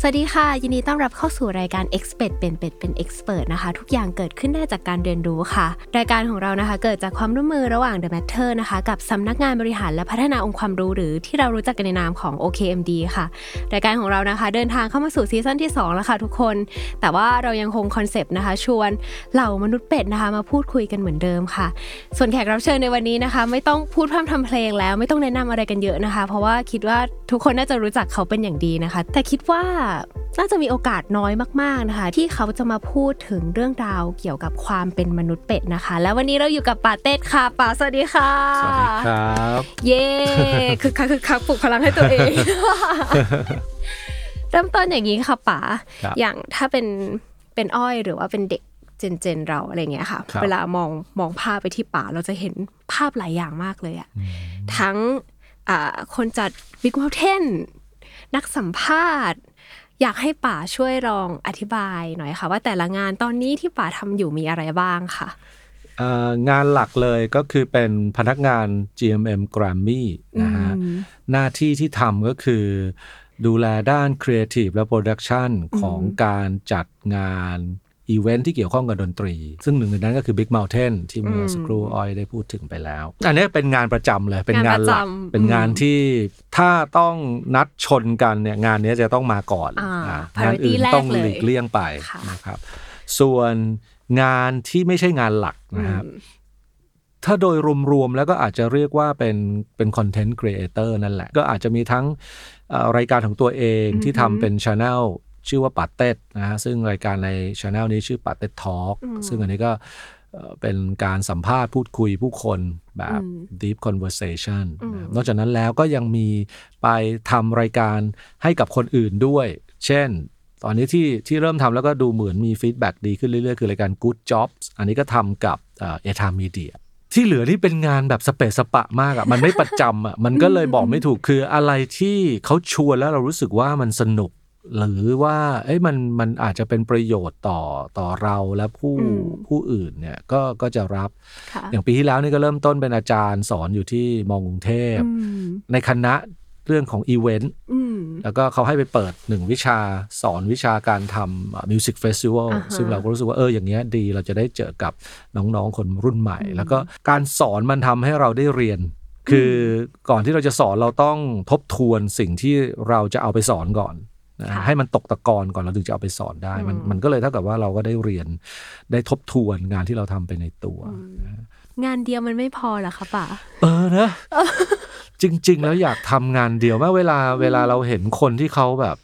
สวัสดีค่ะ ยินดีต้อนรับเข้าสู่รายการ Expert เป็นเป็ดเป็น Expert นะคะ ทุกอย่างเกิดขึ้นได้จากการเรียนรู้ค่ะ รายการของเรานะคะ เกิดจากความร่วมมือระหว่าง The Matter นะคะ กับสำนักงานบริหารและพัฒนาองค์ความรู้หรือที่เรารู้จักกันในนามของ OKMD ค่ะ รายการของเรานะคะ เดินทางเข้ามาสู่ซีซั่นที่ 2 แล้วค่ะทุกคน แต่ว่าเรายังคงคอนเซปต์นะคะ ชวนเหล่ามนุษย์เป็ดนะคะมาพูดคุยกันเหมือนเดิมค่ะ ส่วนแขกรับเชิญในวันนี้นะคะ ไม่ต้องพูดพร่ำทำเพลงแล้วไม่ต้องแนะนำอะไรกันเยอะนะคะ เพราะว่าคิดว่าทุกคนน่าจะรู้จักเขาเป็นอย่างดีนะคะ แต่คิดว่าน่าจะมีโอกาสน้อยมากๆนะคะ ที่เขาจะมาพูดถึงเรื่องราวเกี่ยวกับความเป็นมนุษย์เป็ดนะคะ แล้ววันนี้เราอยู่กับป่าเต้ดค่ะป่าสวัสดีค่ะสวัสดีครับเย้คือคักคือคักปลุกพลังให้ตัวเองเริ่มต้นอย่างนี้ค่ะป๋าครับอย่างถ้าเป็นเป็นอ้อยหรือว่าเป็นเด็กเจนเจนเราอะไรเงี้ยค่ะครับเวลามองมองภาพไปที่ป่าเราจะเห็นภาพหลายอย่างมากเลยอะทั้งอ่าคนจัดบิ๊ก u ว t เทนนักสัมภาษณ์ อยากให้ป่าช่วยลองอธิบายหน่อยค่ะ ว่าแต่ละงานตอนนี้ที่ป่าทำอยู่มีอะไรบ้างค่ะเอ่องานหลักเลยก็คือเป็นพนักงาน GMM Grammy นะฮะอืมหน้าที่ที่ทำก็คือ ดูแลด้าน Creative และ Production ของการจัดงาน อีเวนท์ที่เกี่ยวข้องกับดนตรี ซึ่งหนึ่งในนั้นก็คือ Big Mountain ที่เมื่อสักครู่อ้อยได้พูดถึงไปแล้ว อันนี้เป็นงานประจำเลย เป็นงานหลักงานประจำเป็นงานที่ถ้าต้องนัดชนกันเนี่ยงานนี้จะต้องมาก่อนอ่าอะ priority งานอื่นแรกต้องเลยหลีกเลี่ยงไปค่ะนะครับ ส่วนงานที่ไม่ใช่งานหลักนะครับถ้าโดยรวมๆแล้วก็อาจจะเรียกว่าเป็นเป็น content creator นั่นแหละ ก็อาจจะมีทั้งเอ่อรายการของตัวเองที่ทำเป็นช anel ชื่อว่าป๋าเต็ดนะฮะซึ่งรายการในช anel นี้ชื่อปัดเต็ดทอ l k ซึ่งอันนี้ก็เอ่อเป็นการสัมภาษณ์พูดคุยผู้คนแบบ deep conversation นะครับนอกจากนั้นแล้วก็ยังมีไปทำรายการให้กับคนอื่นด้วย เช่น ตอนนี้ที่ที่เริ่มทำแล้วก็ดูเหมือนมี feedback ดีขึ้นเรื่อยๆ คือรายการ Good Jobs อันนี้ก็ทำกับเอไทม์มีเดียที่เหลือนี่เป็นงานแบบสะเปะสะปะมากอะมันไม่ประจำอะ่ะมันก็เลยบอกไม่ถูกคืออะไรที่เขาชวนแล้วเรารู้สึกว่ามันสนุก หรือว่าเอ้ยมันมันอาจจะเป็นประโยชน์ต่อต่อเราและผู้อืมผู้อื่นเนี่ยก็ก็จะรับ ค่ะอย่างปีที่แล้วนี่ก็เริ่มต้นเป็นอาจารย์สอนอยู่ที่มอกรุงเทพ อืมในคณะเรื่องของอีเวนต์อืม แล้วก็เขาให้ไปเปิดหนึ่งวิชาสอนวิชาการทำ music festival อ่าฮะซึ่งเราก็รู้สึกว่าเอออย่างเงี้ยดีเราจะได้เจอกับน้องๆ คนรุ่นใหม่ แล้วก็การสอนมันทำให้เราได้เรียน คือก่อนที่เราจะสอนเราต้องทบทวนสิ่งที่เราจะเอาไปสอนก่อน นะค่ะให้มันตกตะกอนก่อนเราถึงจะเอาไปสอนได้ มันมันก็เลยเท่ากับว่าเราก็ได้เรียนได้ทบทวนงานที่เราทำไปในตัวงานเดียวมันไม่พอเหรอคะป่าเออนะจริง ๆ แล้วอยากทำงานเดียวแม้เวลาเวลาเราเห็นคนที่เขาแบบ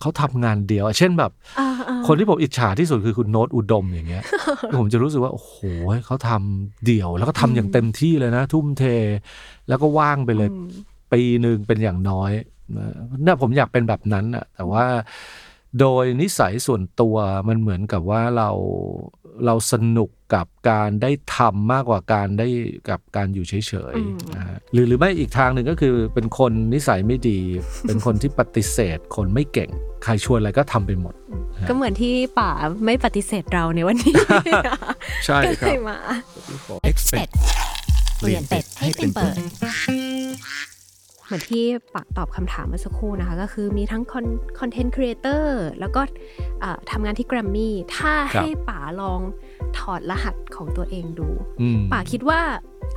เขาทำงานเดียวอะเช่นแบบอ่าอ่าคนที่ผมอิจฉาที่สุดคือคุณโน้ตอุดมอย่างเงี้ย ผมจะรู้สึกว่า โอ้โหเขาทำเดี่ยว แล้วก็ทำอย่างเต็มที่เลยนะ ทุ่มเท แล้วก็ว่างไปเลย ปีหนึ่งเป็นอย่างน้อยนะ เนี่ยผมอยากเป็นแบบนั้นอะแต่ว่าโดยนิสัยส่วนตัวมันเหมือนกับว่าเราเราสนุกกับการได้ทำมากกว่าการได้กับการอยู่เฉยๆนะฮะหรือหรือไม่อีกทางหนึ่งก็คือเป็นคนนิสัยไม่ดี เป็นคนที่ปฏิเสธ คนไม่เก่ง ใครชวนอะไรก็ทำไปหมด ก็เหมือนที่ป่าไม่ปฏิเสธเราในวันนี้ ใช่ก็คเลรับยมา Expect เปลี่ยนเป็ดให้เป็นเปิด เหมือนที่ปักตอบคำถามเมื่อสักครู่นะคะ ก็คือมีทั้งคอนเทนต์ครีเอเตอร์แล้วก็เอ่อทำงานที่แกรมมี่ถ้าครับให้ป๋าลองถอดรหัสของตัวเองดูอืมป๋าคิดว่า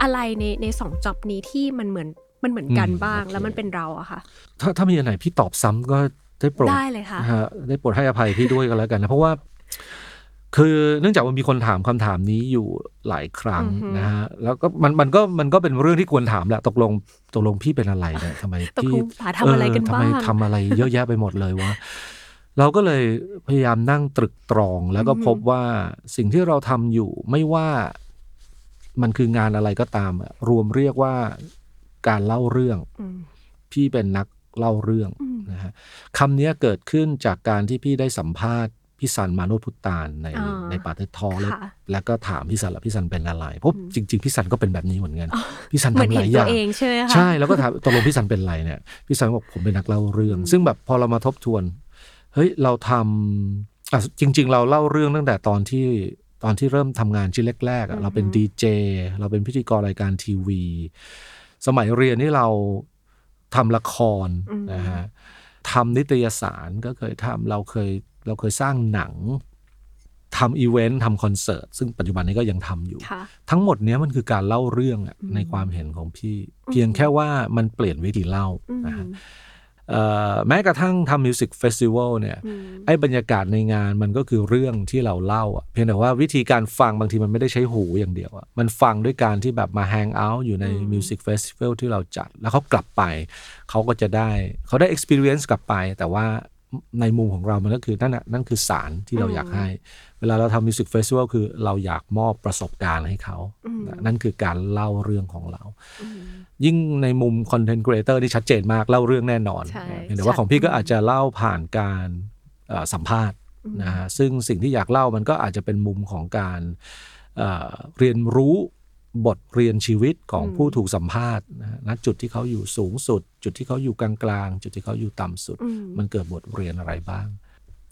อะไรในในสองจ็อบนี้ที่มันเหมือนมันเหมือนกันอืมบ้างโอเคแล้วมันเป็นเราอะค่ะ ถ้าถ้ามีอันไหนพี่ตอบซ้ำก็ได้โปรดได้เลยค่ะนะฮะได้โปรดให้อภัยพี่ด้วยกันแล้วกันนะเพราะว่า คือเนื่องจากมันมีคนถามคำถามนี้อยู่หลายครั้งอือฮึนะฮะแล้วก็มันมันก็มันก็เป็นเรื่องที่ควรถามแหละตกลงตกลงพี่เป็นอะไรเนี่ยทำไมตกพี่ลงป๋าทำอะไรกันเทำบ้าไมงทำอะไรเยอะแยะไปหมดเลยวะเราก็เลยพยายามนั่งตรึกตรอง แล้วก็พบว่าสิ่งที่เราทำอยู่ไม่ว่ามันคืองานอะไรก็ตามอะรวมเรียกว่าการเล่าเรื่องอืมพี่เป็นนักเล่าเรื่องอืมนะฮะคำนี้เกิดขึ้นจากการที่พี่ได้สัมภาษณ์ พี่สันมาโนพุตตานในอ่าในปาเตทอแล้วค่ะ แล้วก็ถามพี่สันแล้วพี่สันเป็นอะไรเพราะจริง ๆ พี่สันก็เป็นแบบนี้เหมือนกันพี่สันเหมือนทำหเห็ลานยอตัวย่าง เองใช่ไหมคะ ใช่แล้วก็ถามตกลงพี่สันเป็นอะไรเนี่ยพี่สันบอกผมเป็นนักเล่าเรื่อง ซึ่งแบบพอเรามาทบทวน เฮ้ยเราทำอะจริง ๆ เราเล่าเรื่องตั้งแต่ตอนที่ตอนที่เริ่มทำงานชิ้นแรกๆอะเราเป็นดีเจเราเป็นพิธีกรรายการทีวี สมัยเรียนนี่เราทำละครนะฮะทำนิตยสารก็เคยทำเราเคย เราเคยสร้างหนังทำอีเวนต์ทำคอนเสิร์ตซึ่งปัจจุบันนี้ก็ยังทำอยู่ ค่ะ ทั้งหมดเนี้ยมันคือการเล่าเรื่องอะในความเห็นของพี่ เพียงแค่ว่ามันเปลี่ยนวิธีเล่าอืมนะฮะ เอ่อแม้กระทั่งทำ music festival เนี่ยอืมไอ้บรรยากาศในงานมันก็คือเรื่องที่เราเล่าอะเพียงแต่ว่าวิธีการฟังบางทีมันไม่ได้ใช้หูอย่างเดียวอะมันฟังด้วยการที่แบบมา hang out อยู่ในmusic festival ที่เราจัด แล้วเขากลับไป เขาก็จะได้เขาได้ experience กลับไป แต่ว่า ในมุมของเรามันก็คือนั่นน่ะนั่นคือสารที่เราอยากให้ เวลาเราทำ music festival คือเราอยากมอบประสบการณ์ให้เขา นั่นคือการเล่าเรื่องของเรา ยิ่งในมุม content creator ที่ชัดเจนมากเล่าเรื่องแน่นอนใช่เพียงแต่ว่าของพี่ก็อาจจะเล่าผ่านการเอ่อสัมภาษณ์นะฮะซึ่งสิ่งที่อยากเล่ามันก็อาจจะเป็นมุมของการเอ่อเรียนรู้ บทเรียนชีวิตของผู้ถูกสัมภาษณ์นะฮะณจุดที่เขาอยู่สูงสุด จุดที่เขาอยู่กลางๆ จุดที่เขาอยู่ต่ำสุดอืมมันเกิดบทเรียนอะไรบ้าง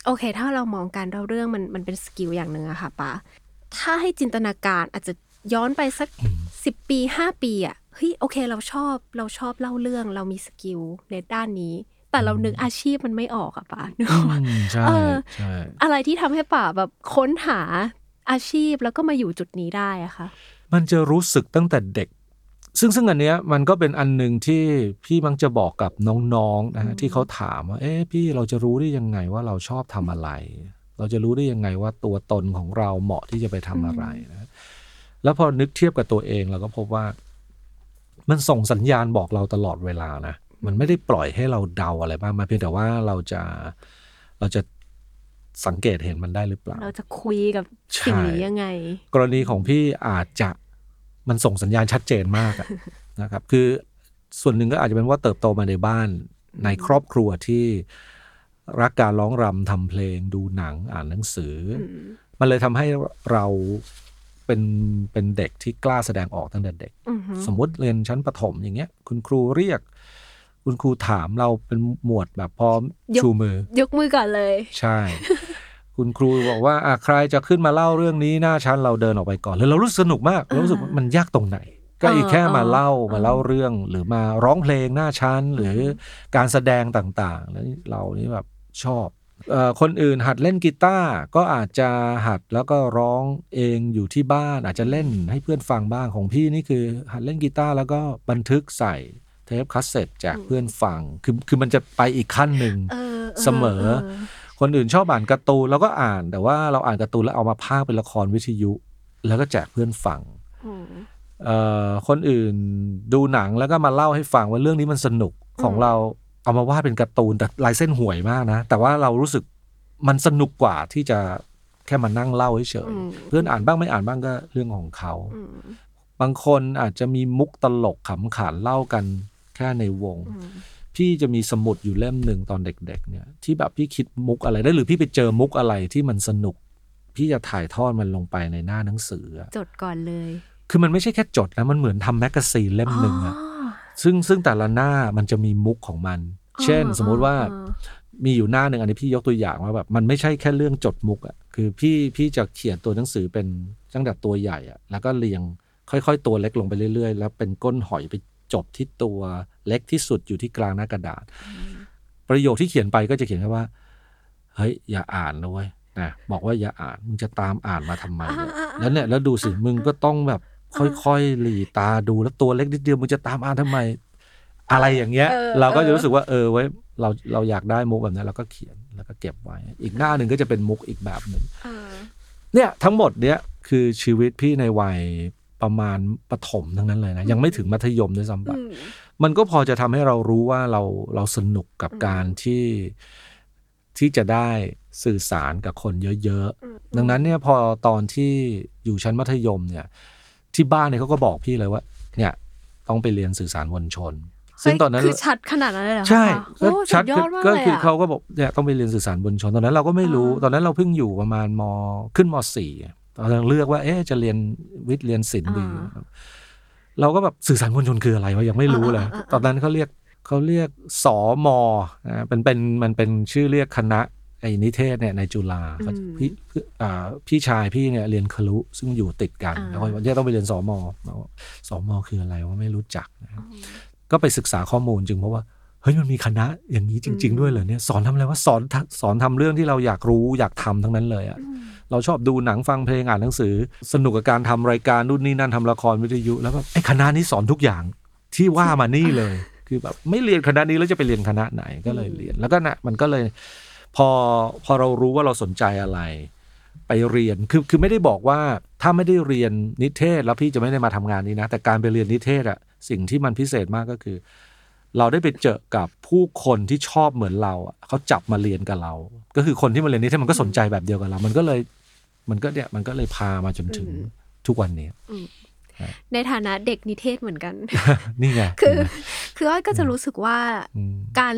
โอเค ถ้าเรามองการเล่าเรื่องมันมันเป็น skill อย่างหนึ่งอะค่ะป๋าถ้าให้จินตนาการอาจจะย้อนไปสักสิบปีห้าปีอะเฮ้ยโอเค เราชอบเราชอบเล่าเรื่องเรามี skill ในด้านนี้ แต่เรานึกอาชีพมันไม่ออกอะป๋านึกออกปะอืมใช่เออใช่อะไรที่ทำให้ป่าแบบค้นหาอาชีพแล้วก็มาอยู่จุดนี้ได้อะคะ มันจะรู้สึกตั้งแต่เด็ก ซึ่งซึ่งอันเนี้ยมันก็เป็นอันหนึ่งที่พี่มักจะบอกกับน้องๆนะฮะที่เขาถามว่า เอ๊ะพี่เราจะรู้ได้ยังไงว่าเราชอบทำอะไร เราจะรู้ได้ยังไงว่าตัวตนของเราเหมาะที่จะไปทำอะไรนะแล้วพอนึกเทียบกับตัวเองเราก็พบว่า มันส่งสัญญาณบอกเราตลอดเวลานะมันไม่ได้ปล่อยให้เราเดาอะไรบ้างมาเพียงแต่ว่าเราจะเราจะ สังเกตเห็นมันได้หรือเปล่า เราจะคุยกับใช่สิ่งนี้ยังไง กรณีของพี่อาจจะมันส่งสัญญาณชัดเจนมากอะนะครับ คือส่วนหนึ่งก็อาจจะเป็นว่าเติบโตมาในบ้าน ในครอบครัวที่รักการร้องรำทำเพลงดูหนังอ่านหนังสืออมันเลยทำให้เราเป็นเป็นเด็กที่กล้าแสดงออกตั้งแต่เด็กอือหือสมมติเรียนชั้นประถมอย่างเงี้ย คุณครูเรียก คุณครูถามเราเป็นหมวดแบบพร้อมยกชูมือ ยกมือก่อนเลย ใช่ คุณครูบอกว่าอะใครจะขึ้นมาเล่าเรื่องนี้หน้าชั้นเราเดินออกไปก่อนแล้วเรารู้สึกสนุกมากเรารู้สึกว่ามันยากตรงไหน ก็อีกแค่มาเล่ามาเล่าเรื่องหรือมาร้องเพลงหน้าชั้นหรือการแสดงต่างๆ แล้วเรานี่แบบชอบเอ่อคนอื่นหัดเล่นกีตาร์ก็อาจจะหัดแล้วก็ร้องเองอยู่ที่บ้าน อาจจะเล่นให้เพื่อนฟังบ้างของพี่นี่คือ หัดเล่นกีตาร์แล้วก็บันทึกใส่เทปคัสเซ็ตแจกเพื่อนฟังคือคือมันจะไปอีกขั้นหนึ่งเออเสมอ คนอื่นชอบอ่านการ์ตูนเราก็อ่าน แต่ว่าเราอ่านการ์ตูนแล้วเอามาพากย์เป็นละครวิทยุ แล้วก็แจกเพื่อนฟังอืมเอ่อคนอื่นดูหนังแล้วก็มาเล่าให้ฟังว่าเรื่องนี้มันสนุกของเราเอามาวาดเป็นการ์ตูนแต่ลายเส้นห่วยมากนะ แต่ว่าเรารู้สึกมันสนุกกว่าที่จะแค่มานั่งเล่าเฉยๆเพื่อนอ่านบ้างไม่อ่านบ้างก็เรื่องของเขาอืมบางคนอาจจะมีมุกตลกขำขันเล่ากันแค่ในวงอืม พี่จะมีสมุดอยู่เล่มหนึ่งตอนเด็ก ๆ เนี่ย ที่แบบพี่คิดมุกอะไรได้หรือพี่ไปเจอมุกอะไรที่มันสนุก พี่จะถ่ายทอดมันลงไปในหน้าหนังสืออะจดก่อนเลย คือมันไม่ใช่แค่จดนะมันเหมือนทำแมกกาซีนเล่มหนึ่งอะอ๋อซึ่งซึ่งแต่ละหน้ามันจะมีมุกของมัน เช่น สมมุติว่าอ๋อมีอยู่หน้าหนึ่งอันนี้พี่ยกตัวอย่างว่าแบบมันไม่ใช่แค่เรื่องจดมุกอะคือพี่พี่จะเขียนตัวหนังสือเป็นตั้งแต่ตัวใหญ่อะแล้วก็เรียงค่อยๆ ตัวเล็กลงไปเรื่อยๆ แล้วเป็นก้นหอยไปจบที่ตัว เล็กที่สุดอยู่ที่กลางหน้ากระดาษ ประโยคที่เขียนไปก็จะเขียนแค่ว่า เฮ้ย อย่าอ่านนะเว้ยนะบอกว่าอย่าอ่านมึงจะตามอ่านมาทำไมเนี่ยแล้วเนี่ยแล้วดูสิมึงก็ต้องแบบค่อยๆหลีตาดูแล้วตัวเล็กนิดเดียวมึงจะตามอ่านทำไม อะไรอย่างเงี้ยเออเราก็จะเออรู้สึกว่าเออไว้ยเราเราอยากได้มุกแบบนั้นเราก็เขียนแล้วก็เก็บไว้ อีกหน้าหนึ่งก็จะเป็นมุกอีกแบบหนึ่งเออเนี่ยทั้งหมดเนี้ยคือชีวิตพี่ในวัยประมาณประถมทั้งนั้นเลยนะ ยังไม่ถึงมัธยมด้วยซ้ำไปอื มมันก็พอจะทำให้เรารู้ว่าเราเราสนุกกับการที่ที่จะได้สื่อสารกับคนเยอะๆ ดังนั้นเนี่ยพอตอนที่อยู่ชั้นมัธยมเนี่ย ที่บ้านเนี่ยเขาก็บอกพี่เลยว่า เนี่ยต้องไปเรียนสื่อสารมวลชน ซึ่งตอนนั้นคือชัดขนาดนั้นเลยเหรอคะใช่โอ้ก็สุชัดดยอดมากก็เลยคืออะเขาก็บอกเนี่ยต้องไปเรียนสื่อสารบนชน ตอนนั้นเราก็ไม่รู้อ่าตอนนั้นเราเพิ่งอยู่ประมาณมขึ้นมสี่ตอนนั้นเลือกว่า เอ๊ะจะเรียนวิทย์เรียนศิลป์ดี เราก็แบบสื่อสารมวลชนคืออะไรวะยังไม่รู้เลย ตอนนั้นเขาเรียกเขาเรียกสอมนะเป็นเป็นมันเป็นชื่อเรียกคณะไอ้นิเทศเนี่ยในจุฬาเขาพี่พี่อ่าพี่ชายพี่เนี่ยเรียนครุซึ่งอยู่ติดกันแล้วก็เนี่ยต้องไปเรียนสอมเราก็สอมคืออะไรวะไม่รู้จักนะครับก็ไปศึกษาข้อมูลจึงเพราะว่า เฮ้ยมันมีคณะอย่างนี้จริง ๆ ด้วยเหรอเนี่ยสอนทำอะไรว่าสอนสอนทำเรื่องที่เราอยากรู้อยากทำทั้งนั้นเลยอะเราชอบดูหนังฟังเพลงอ่านหนังสือ สนุกกับการทำรายการนู่นนี่นั่นทำละครวิทยุ แล้วแบบไอ้คณะนี้สอนทุกอย่างที่ว่ามานี่เลย คือแบบไม่เรียนคณะนี้แล้วจะไปเรียนคณะไหนก็เลยเรียน แล้วก็นะมันก็เลย พอพอเรารู้ว่าเราสนใจอะไร ไปเรียนคือคือไม่ได้บอกว่าถ้าไม่ได้เรียนนิเทศแล้วพี่จะไม่ได้มาทำงานนี้นะ แต่การไปเรียนนิเทศอะสิ่งที่มันพิเศษมากก็คือ เราได้ไปเจอกับผู้คนที่ชอบเหมือนเราอะเขาจับมาเรียนกับเรา ก็คือคนที่มาเรียนนิเทศมันก็สนใจแบบเดียวกับเรา มันก็เลยมันก็เนี่ยมันก็เลยพามาจนถึงทุกวันนี้ในฐานะเด็กนิเทศเหมือนกัน นี่ไง คือเห็นไหมคืออ้อยก็จะรู้สึกว่าอืมการ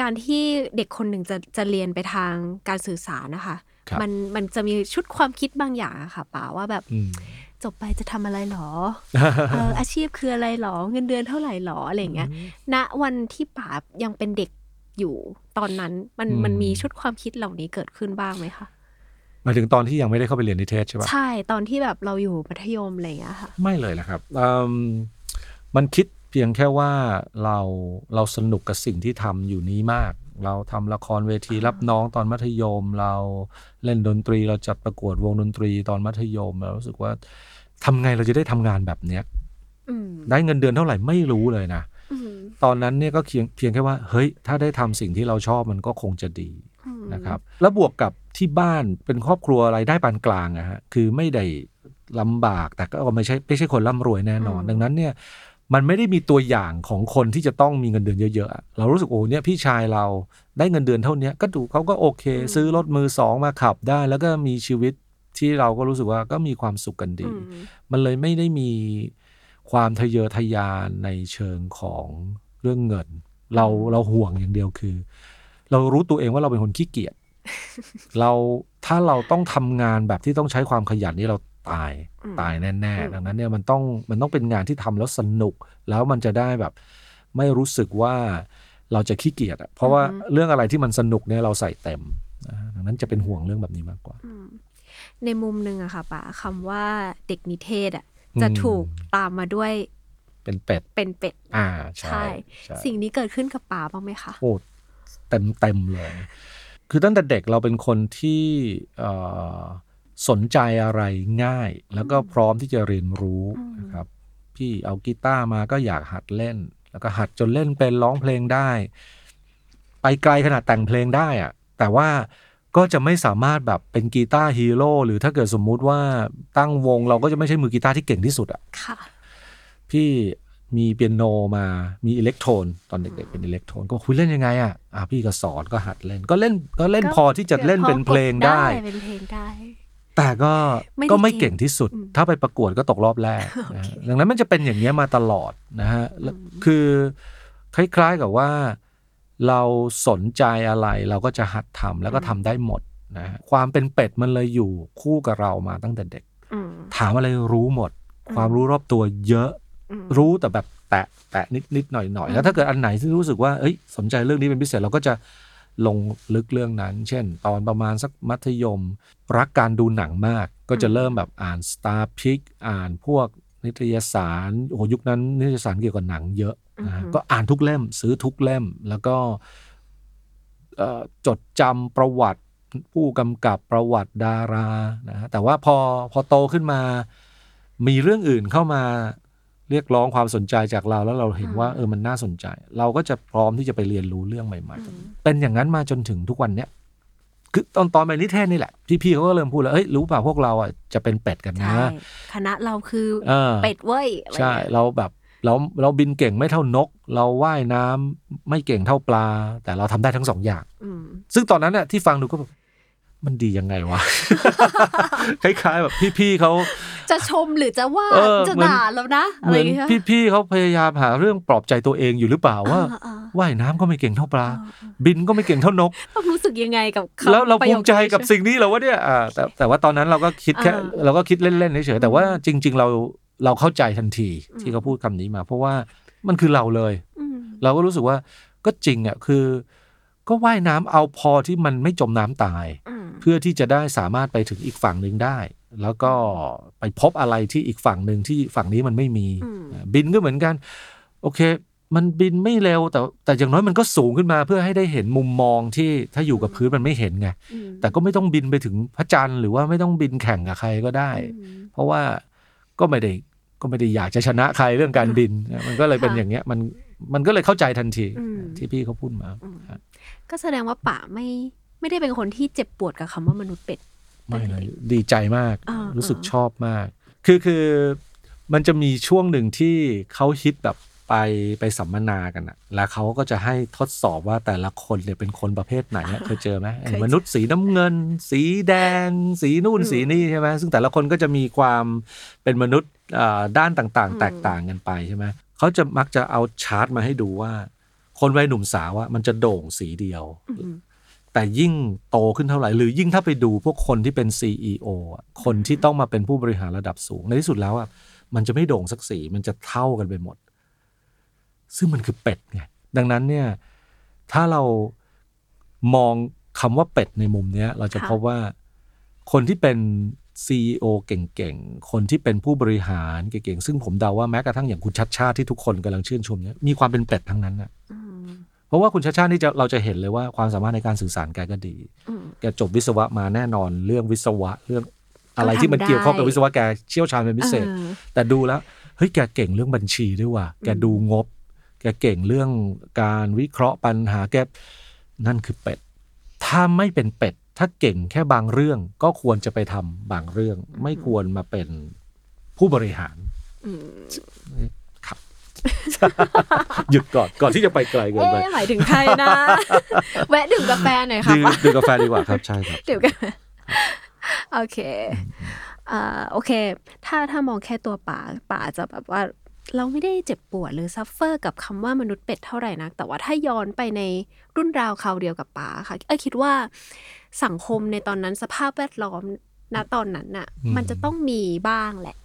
การที่เด็กคนหนึ่งจะจะเรียนไปทางการสื่อสารนะคะครับมันมันจะมีชุดความคิดบางอย่างอะค่ะป๋าว่าแบบอืม จบไปจะทำอะไรหรอเอออาชีพคืออะไรหรอ เงินเดือนเท่าไหร่หรออะไรอย่างเงี้ย ณ วันที่ป๋ายังเป็นเด็กอยู่ตอนนั้นมันอืมมันมีชุดความคิดเหล่านี้เกิดขึ้นบ้างไหมคะหมายถึงตอนที่ยังไม่ได้เข้าไปเรียนนิเทศใช่ปะใช่ตอนที่แบบเราอยู่มัธยมอะไรอย่างเงี้ยค่ะ ไม่เลยนะครับอืมมันคิดเพียงแค่ว่าเราเราสนุกกับสิ่งที่ทำอยู่นี้มาก เราทำละครเวทีรับน้องตอนมัธยม เราเล่นดนตรีเราจัดประกวดวงดนตรีตอนมัธยมเรารู้สึกว่า ทำไงเราจะได้ทำงานแบบเนี้ยอืมได้เงินเดือนเท่าไหร่ไม่รู้เลยนะอืมตอนนั้นเนี่ยก็เพียงเพียงแค่ว่า เฮ้ย ถ้าได้ทำสิ่งที่เราชอบมันก็คงจะดีอืมนะครับ แล้วบวกกับที่บ้านเป็นครอบครัวรายได้ปานกลางอะฮะคือไม่ได้ลำบากแต่ก็ไม่ใช่ไม่ใช่คนร่ำรวยแน่นอน ดังนั้นเนี่ยมันไม่ได้มีตัวอย่างของคนที่จะต้องมีเงินเดือนเยอะๆอะเรารู้สึกโอ้เนี่ยพี่ชายเราได้เงินเดือนเท่าเนี้ยก็ดูเขาก็โอเค ซื้อรถมือสองมาขับได้ แล้วก็มีชีวิต ที่เราก็รู้สึกว่าก็มีความสุขกันดีอืมมันเลยไม่ได้มีความทะเยอทะยานในเชิงของเรื่องเงิน เราเราห่วงอย่างเดียวคือ เรารู้ตัวเองว่าเราเป็นคนขี้เกียจเราถ้าเราต้องทำงานแบบที่ต้องใช้ความขยันนี่เราตายอืมตายแน่อืมๆดังนั้นเนี่ยมันต้องมันต้องเป็นงานที่ทำแล้วสนุก แล้วมันจะได้แบบ ไม่รู้สึกว่าเราจะขี้เกียจอะเพราะว่าเรื่องอะไรที่มันสนุกเนี่ยเราใส่เต็มนะฮะดังนั้นจะเป็นห่วงเรื่องแบบนี้มากกว่าอืม ในมุมหนึ่งอะค่ะป๋าคำว่าเด็กนิเทศอะจะอืมถูกตามมาด้วยเป็นเป็ด เป็นเป็ด อ่าใช่ใช่ใช่ สิ่งนี้เกิดขึ้นกับป๋าบ้างไหมคะโอ้เต็มเต็มเลย คือตั้งแต่เด็กเราเป็นคนที่เอ่อสนใจอะไรง่าย แล้วก็พร้อมที่จะเรียนรู้นะครับ พี่เอากีตาร์มาก็อยากหัดเล่น แล้วก็หัดจนเล่นเป็นร้องเพลงได้ ไปไกลขนาดแต่งเพลงได้อะแต่ว่า ก็จะไม่สามารถแบบเป็น guitar hero หรือถ้าเกิดสมมุติว่าตั้งวงเราก็จะไม่ใช่มือกีตาร์ที่เก่งที่สุดอะค่ะ พี่มีเปียโนมามีอิเล็กโทรนตอนเด็กๆเป็นอิเล็กโทรนก็คุยเล่นยังไงอะอะพี่ก็สอนก็หัดเล่น ก็เล่นก็เล่นพอที่จะเล่นเป็นเพลงได้ เป็นเพลงได้ แต่ก็ไม่ได้ก็ไม่เก่เก่งงที่สุดอืมถ้าไปประกวดก็ตกรอบแรกนะฮะดังนั้นมันจะเป็นอย่างเงี้ยมาตลอดนะฮะแล้วคือคล้ายๆกับว่า เราสนใจอะไรเราก็จะหัดทำแล้วก็ทำได้หมดนะฮะความเป็นเป็ดมันเลยอยู่คู่กับเรามาตั้งแต่เด็กอืมถามอะไรรู้หมด ความรู้รอบตัวเยอะอืมรู้แต่แบบแตะแตะนิดนิดหน่อยหน่อยแล้วถ้าเกิดอันไหนที่รู้สึกว่าเอ้ยสนใจเรื่องนี้เป็นพิเศษเราก็จะลงลึกเรื่องนั้น เช่น ตอนประมาณสักมัธยม รักการดูหนังมาก ก็จะเริ่มแบบอ่าน Star p i c อ่านพวกนิตยสารโอ้โหยุคนั้นนิตยสารเกี่ยวกับหนังเยอะนะฮะอือฮึ ก็อ่านทุกเล่ม ซื้อทุกเล่ม แล้วก็เอ่อจดจำประวัติผู้กำกับประวัติดารานะฮะแต่ว่าพอพอโตขึ้นมา มีเรื่องอื่นเข้ามาเรียกร้องความสนใจจากเราแล้วเราเห็นว่าเออมันน่าสนใจ เราก็จะพร้อมที่จะไปเรียนรู้เรื่องใหม่ ๆ เป็นอย่างนั้นมาจนถึงทุกวันเนี้ยคือตอนตอนไปนิเทศนี่แหละพี่ๆเขาก็เริ่มพูดแล้วเอ้ยรู้ป่ะพวกเราอะจะเป็นเป็ดกันนะใช่คณะเราคือเออเป็ดเว้ยอะไรใช่เงี้ยเราแบบ เราเราบินเก่งไม่เท่านก เราว่ายน้ำไม่เก่งเท่าปลา แต่เราทำได้ทั้งสองอย่างอืมซึ่งตอนนั้นน่ะที่ฟังดูก็แบบมันดียังไงวะ คล้ายๆแบบพี่ๆเขาจะชมหรือจะว่าเออจะเหมือนด่าแล้วนะอะเหไรมืออนย่างเงี้ยพี่ๆเขาพยายามหาเรื่องปลอบใจตัวเองอยู่หรือเปล่าว่าอ่าอ่าว่ายน้ำก็ไม่เก่งเท่าปลา บินก็ไม่เก่งเท่านกต้องรู้สึกยังไงกับคำแล้วเราประภูโยคมิใจกับนี้สิ่งนี้เหรอวะเนี่ยอ่าแต่แต่ว่าตอนนั้นเราก็คิดแค่อ่าเราก็คิดเล่นๆเฉยๆแต่ว่าจริง ๆ เรา เราเข้าใจทันทีอืมที่เขาพูดคำนี้มา เพราะว่ามันคือเราเลยอืมเราก็รู้สึกว่าก็จริงอะคือ ก็ว่ายน้ำเอาพอที่มันไม่จมน้ำตายอืมเพื่อที่จะได้สามารถไปถึงอีกฝั่งหนึ่งได้ แล้วก็ไปพบอะไรที่อีกฝั่งหนึ่งที่ฝั่งนี้มันไม่มีอืมบินก็เหมือนกัน โอเค มันบินไม่เร็วแต่แต่อย่างน้อยมันก็สูงขึ้นมาเพื่อให้ได้เห็นมุมมองที่ถ้าอยู่กับพื้นมันไม่เห็นไงอืมแต่ก็ไม่ต้องบินไปถึงพระจันทร์หรือว่าไม่ต้องบินแข่งกับใครก็ได้อืมเพราะว่าก็ไม่ได้ ก็ไม่ได้อยากจะชนะใครเรื่องการบิน มันก็เลยเป็นค่ะอย่างเงี้ยมันมันก็เลยเข้าใจทันทีอืมที่พี่เขาพูดมาอืมครับก็แสดงว่าป่าไม่ไม่ได้เป็นคนที่เจ็บปวดกับคำว่ามนุษย์เป็ดไม่เลยดีใจมากอ่ารู้สึกอ่าชอบมาก คือคือมันจะมีช่วงหนึ่งที่เขาฮิตแบบไปไปสัมมนากันอะแล้วเขาก็จะให้ทดสอบว่าแต่ละคนเนี่ยเป็นคนประเภทไหนอะเคยเจอไหมไอ้มนุษย์สีน้ำเงิน สีแดง สีนู่นสีนี่ใช่ไหมซึ่งแต่ละคนก็จะมีความเป็นมนุษย์อ่า ด้านต่างๆ แตกต่างกันไปใช่ไหมเขาจะมักจะเอาชาร์ตมาให้ดูว่า คนวัยหนุ่มสาวอะมันจะโด่งสีเดียวอืมแต่ยิ่งโตขึ้นเท่าไหร่ หรือยิ่งถ้าไปดูพวกคนที่เป็น CEO อะคนที่ต้องมาเป็นผู้บริหารระดับสูงในที่สุดแล้วอะมันจะไม่โด่งสักสีมันจะเท่ากันไปหมด ซึ่งมันคือเป็ดไงดังนั้นเนี่ยถ้าเรามองคำว่าเป็ดในมุมเนี้ย เราจะค่ะพบว่าคนที่เป็น CEO เก่งๆ คนที่เป็นผู้บริหารเก่งๆ ซึ่งผมเดาว่าแม้กระทั่งอย่างคุณชัดชาติที่ทุกคนกำลังชื่นชมเนี่ยมีความเป็นเป็ดทั้งนั้นอะอืมเพราะว่าคุณชาติชาตินี่จะเราจะเห็นเลยว่าความสามารถในการสื่อสารแกก็ดี อืม แกจบวิศวะมาแน่นอนเรื่องวิศวะเรื่องอะไรก็ทำที่มันเกี่ยวข้องกับได้วิศวะแกเชี่ยวชาญเป็นพิเศษ ออ แต่ดูแล้วเฮ้ยแกเก่งเรื่องบัญชีด้วยว่ะแกดูงบ แกเก่งเรื่องการวิเคราะห์ปัญหาแกนั่นคือเป็ด ถ้าไม่เป็นเป็ด ถ้าเก่งแค่บางเรื่องก็ควรจะไปทำบางเรื่อง ไม่ควรมาเป็นผู้บริหารอืมครับ หยุดก่อนก่อนที่จะไปไกลเกินไปเอ๊ะหมายถึงใครนะ แวะดื่มกาแฟหน่อยค่ะดื่มป้าดื่มกาแฟดีกว่าครับใช่ครับดื่มกาแฟโอเคอ่าโอเค ถ้าถ้ามองแค่ตัวป่าป่าจะแบบว่าเราไม่ได้เจ็บปวดหรือซัฟเฟอร์กับคำว่ามนุษย์เป็ดเท่าไหร่นัก แต่ว่าถ้าย้อนไปในรุ่นราวคราวเดียวกับป่าค่ะ เอ้ยคิดว่า สังคมในตอนนั้นสภาพแวดล้อมณตอนนั้นน่ะอืมมันจะต้องมีบ้างแหละ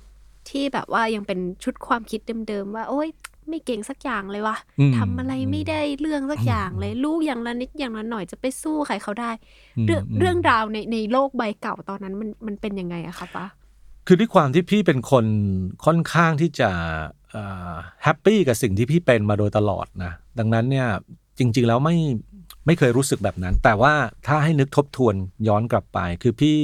ที่แบบว่ายังเป็นชุดความคิดเดิมๆว่า โอ๊ยไม่เก่งสักอย่างเลยวะอืมทำอะไรไม่ได้เรื่องสักอย่างเลย ลูกอย่างละนิดอย่างละหน่อยจะไปสู้ใครเขาได้ เรื่องมเรื่องราวในในโลกใบเก่าตอนนั้นมันมันเป็นยังไงอะคะป้าคือด้วยความที่พี่เป็นคนค่อนข้างที่จะแฮปปี้กับสิ่งที่พี่เป็นมาโดยตลอดนะดังนั้นเนี่ยจริง ๆ แล้วไม่ ไม่เคยรู้สึกแบบนั้น แต่ว่าถ้าให้นึกทบทวนย้อนกลับไป คือพี่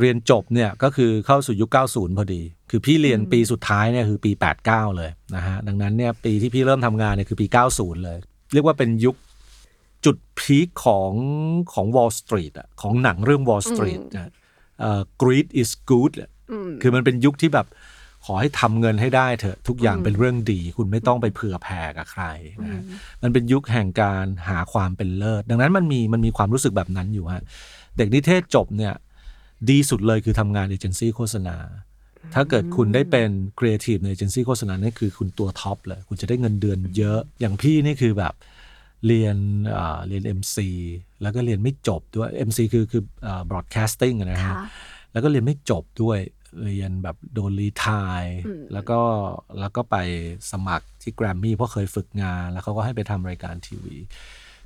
เรียนจบเนี่ยก็คือเข้าสู่ยุค 90 พอดี คือพี่เรียนปีสุดท้ายเนี่ยคือปี 89 เลยนะฮะดังนั้นเนี่ยปีที่พี่เริ่มทำงานเนี่ยคือปี 90 เลย เรียกว่าเป็นยุคจุดพีคของของ Wall Street อะของหนังเรื่อง Wall Street นะเอ่อ greed is good อะอืมคือมันเป็นยุคที่แบบ ขอให้ทำเงินให้ได้เถอะทุกอย่างอืมเป็นเรื่องดี คุณไม่ต้องไปเผื่อแผ่กับใครนะฮะมันเป็นยุคแห่งการหาความเป็นเลิศ ดังนั้นมันมีมันมีความรู้สึกแบบนั้นอยู่ฮะเด็กนิเทศจบเนี่ยดีสุดเลยคือทำงานเอเจนซี่โฆษณา ถ้าเกิดคุณได้เป็นครีเอทีฟในเอเจนซี่โฆษณานี่คือคุณตัวท็อปเลย คุณจะได้เงินเดือนเยอะ อย่างพี่นี่คือแบบเรียนอ่าเรียน MC แล้วก็เรียนไม่จบด้วย MC คือคืออ่า broadcasting อะนะฮะค่ะแล้วก็เรียนไม่จบด้วย เรียนแบบโดน retire อืมแล้วก็แล้วก็ไปสมัครที่แกรมมี่เพราะเคยฝึกงาน แล้วเขาก็ให้ไปทำรายการทีวี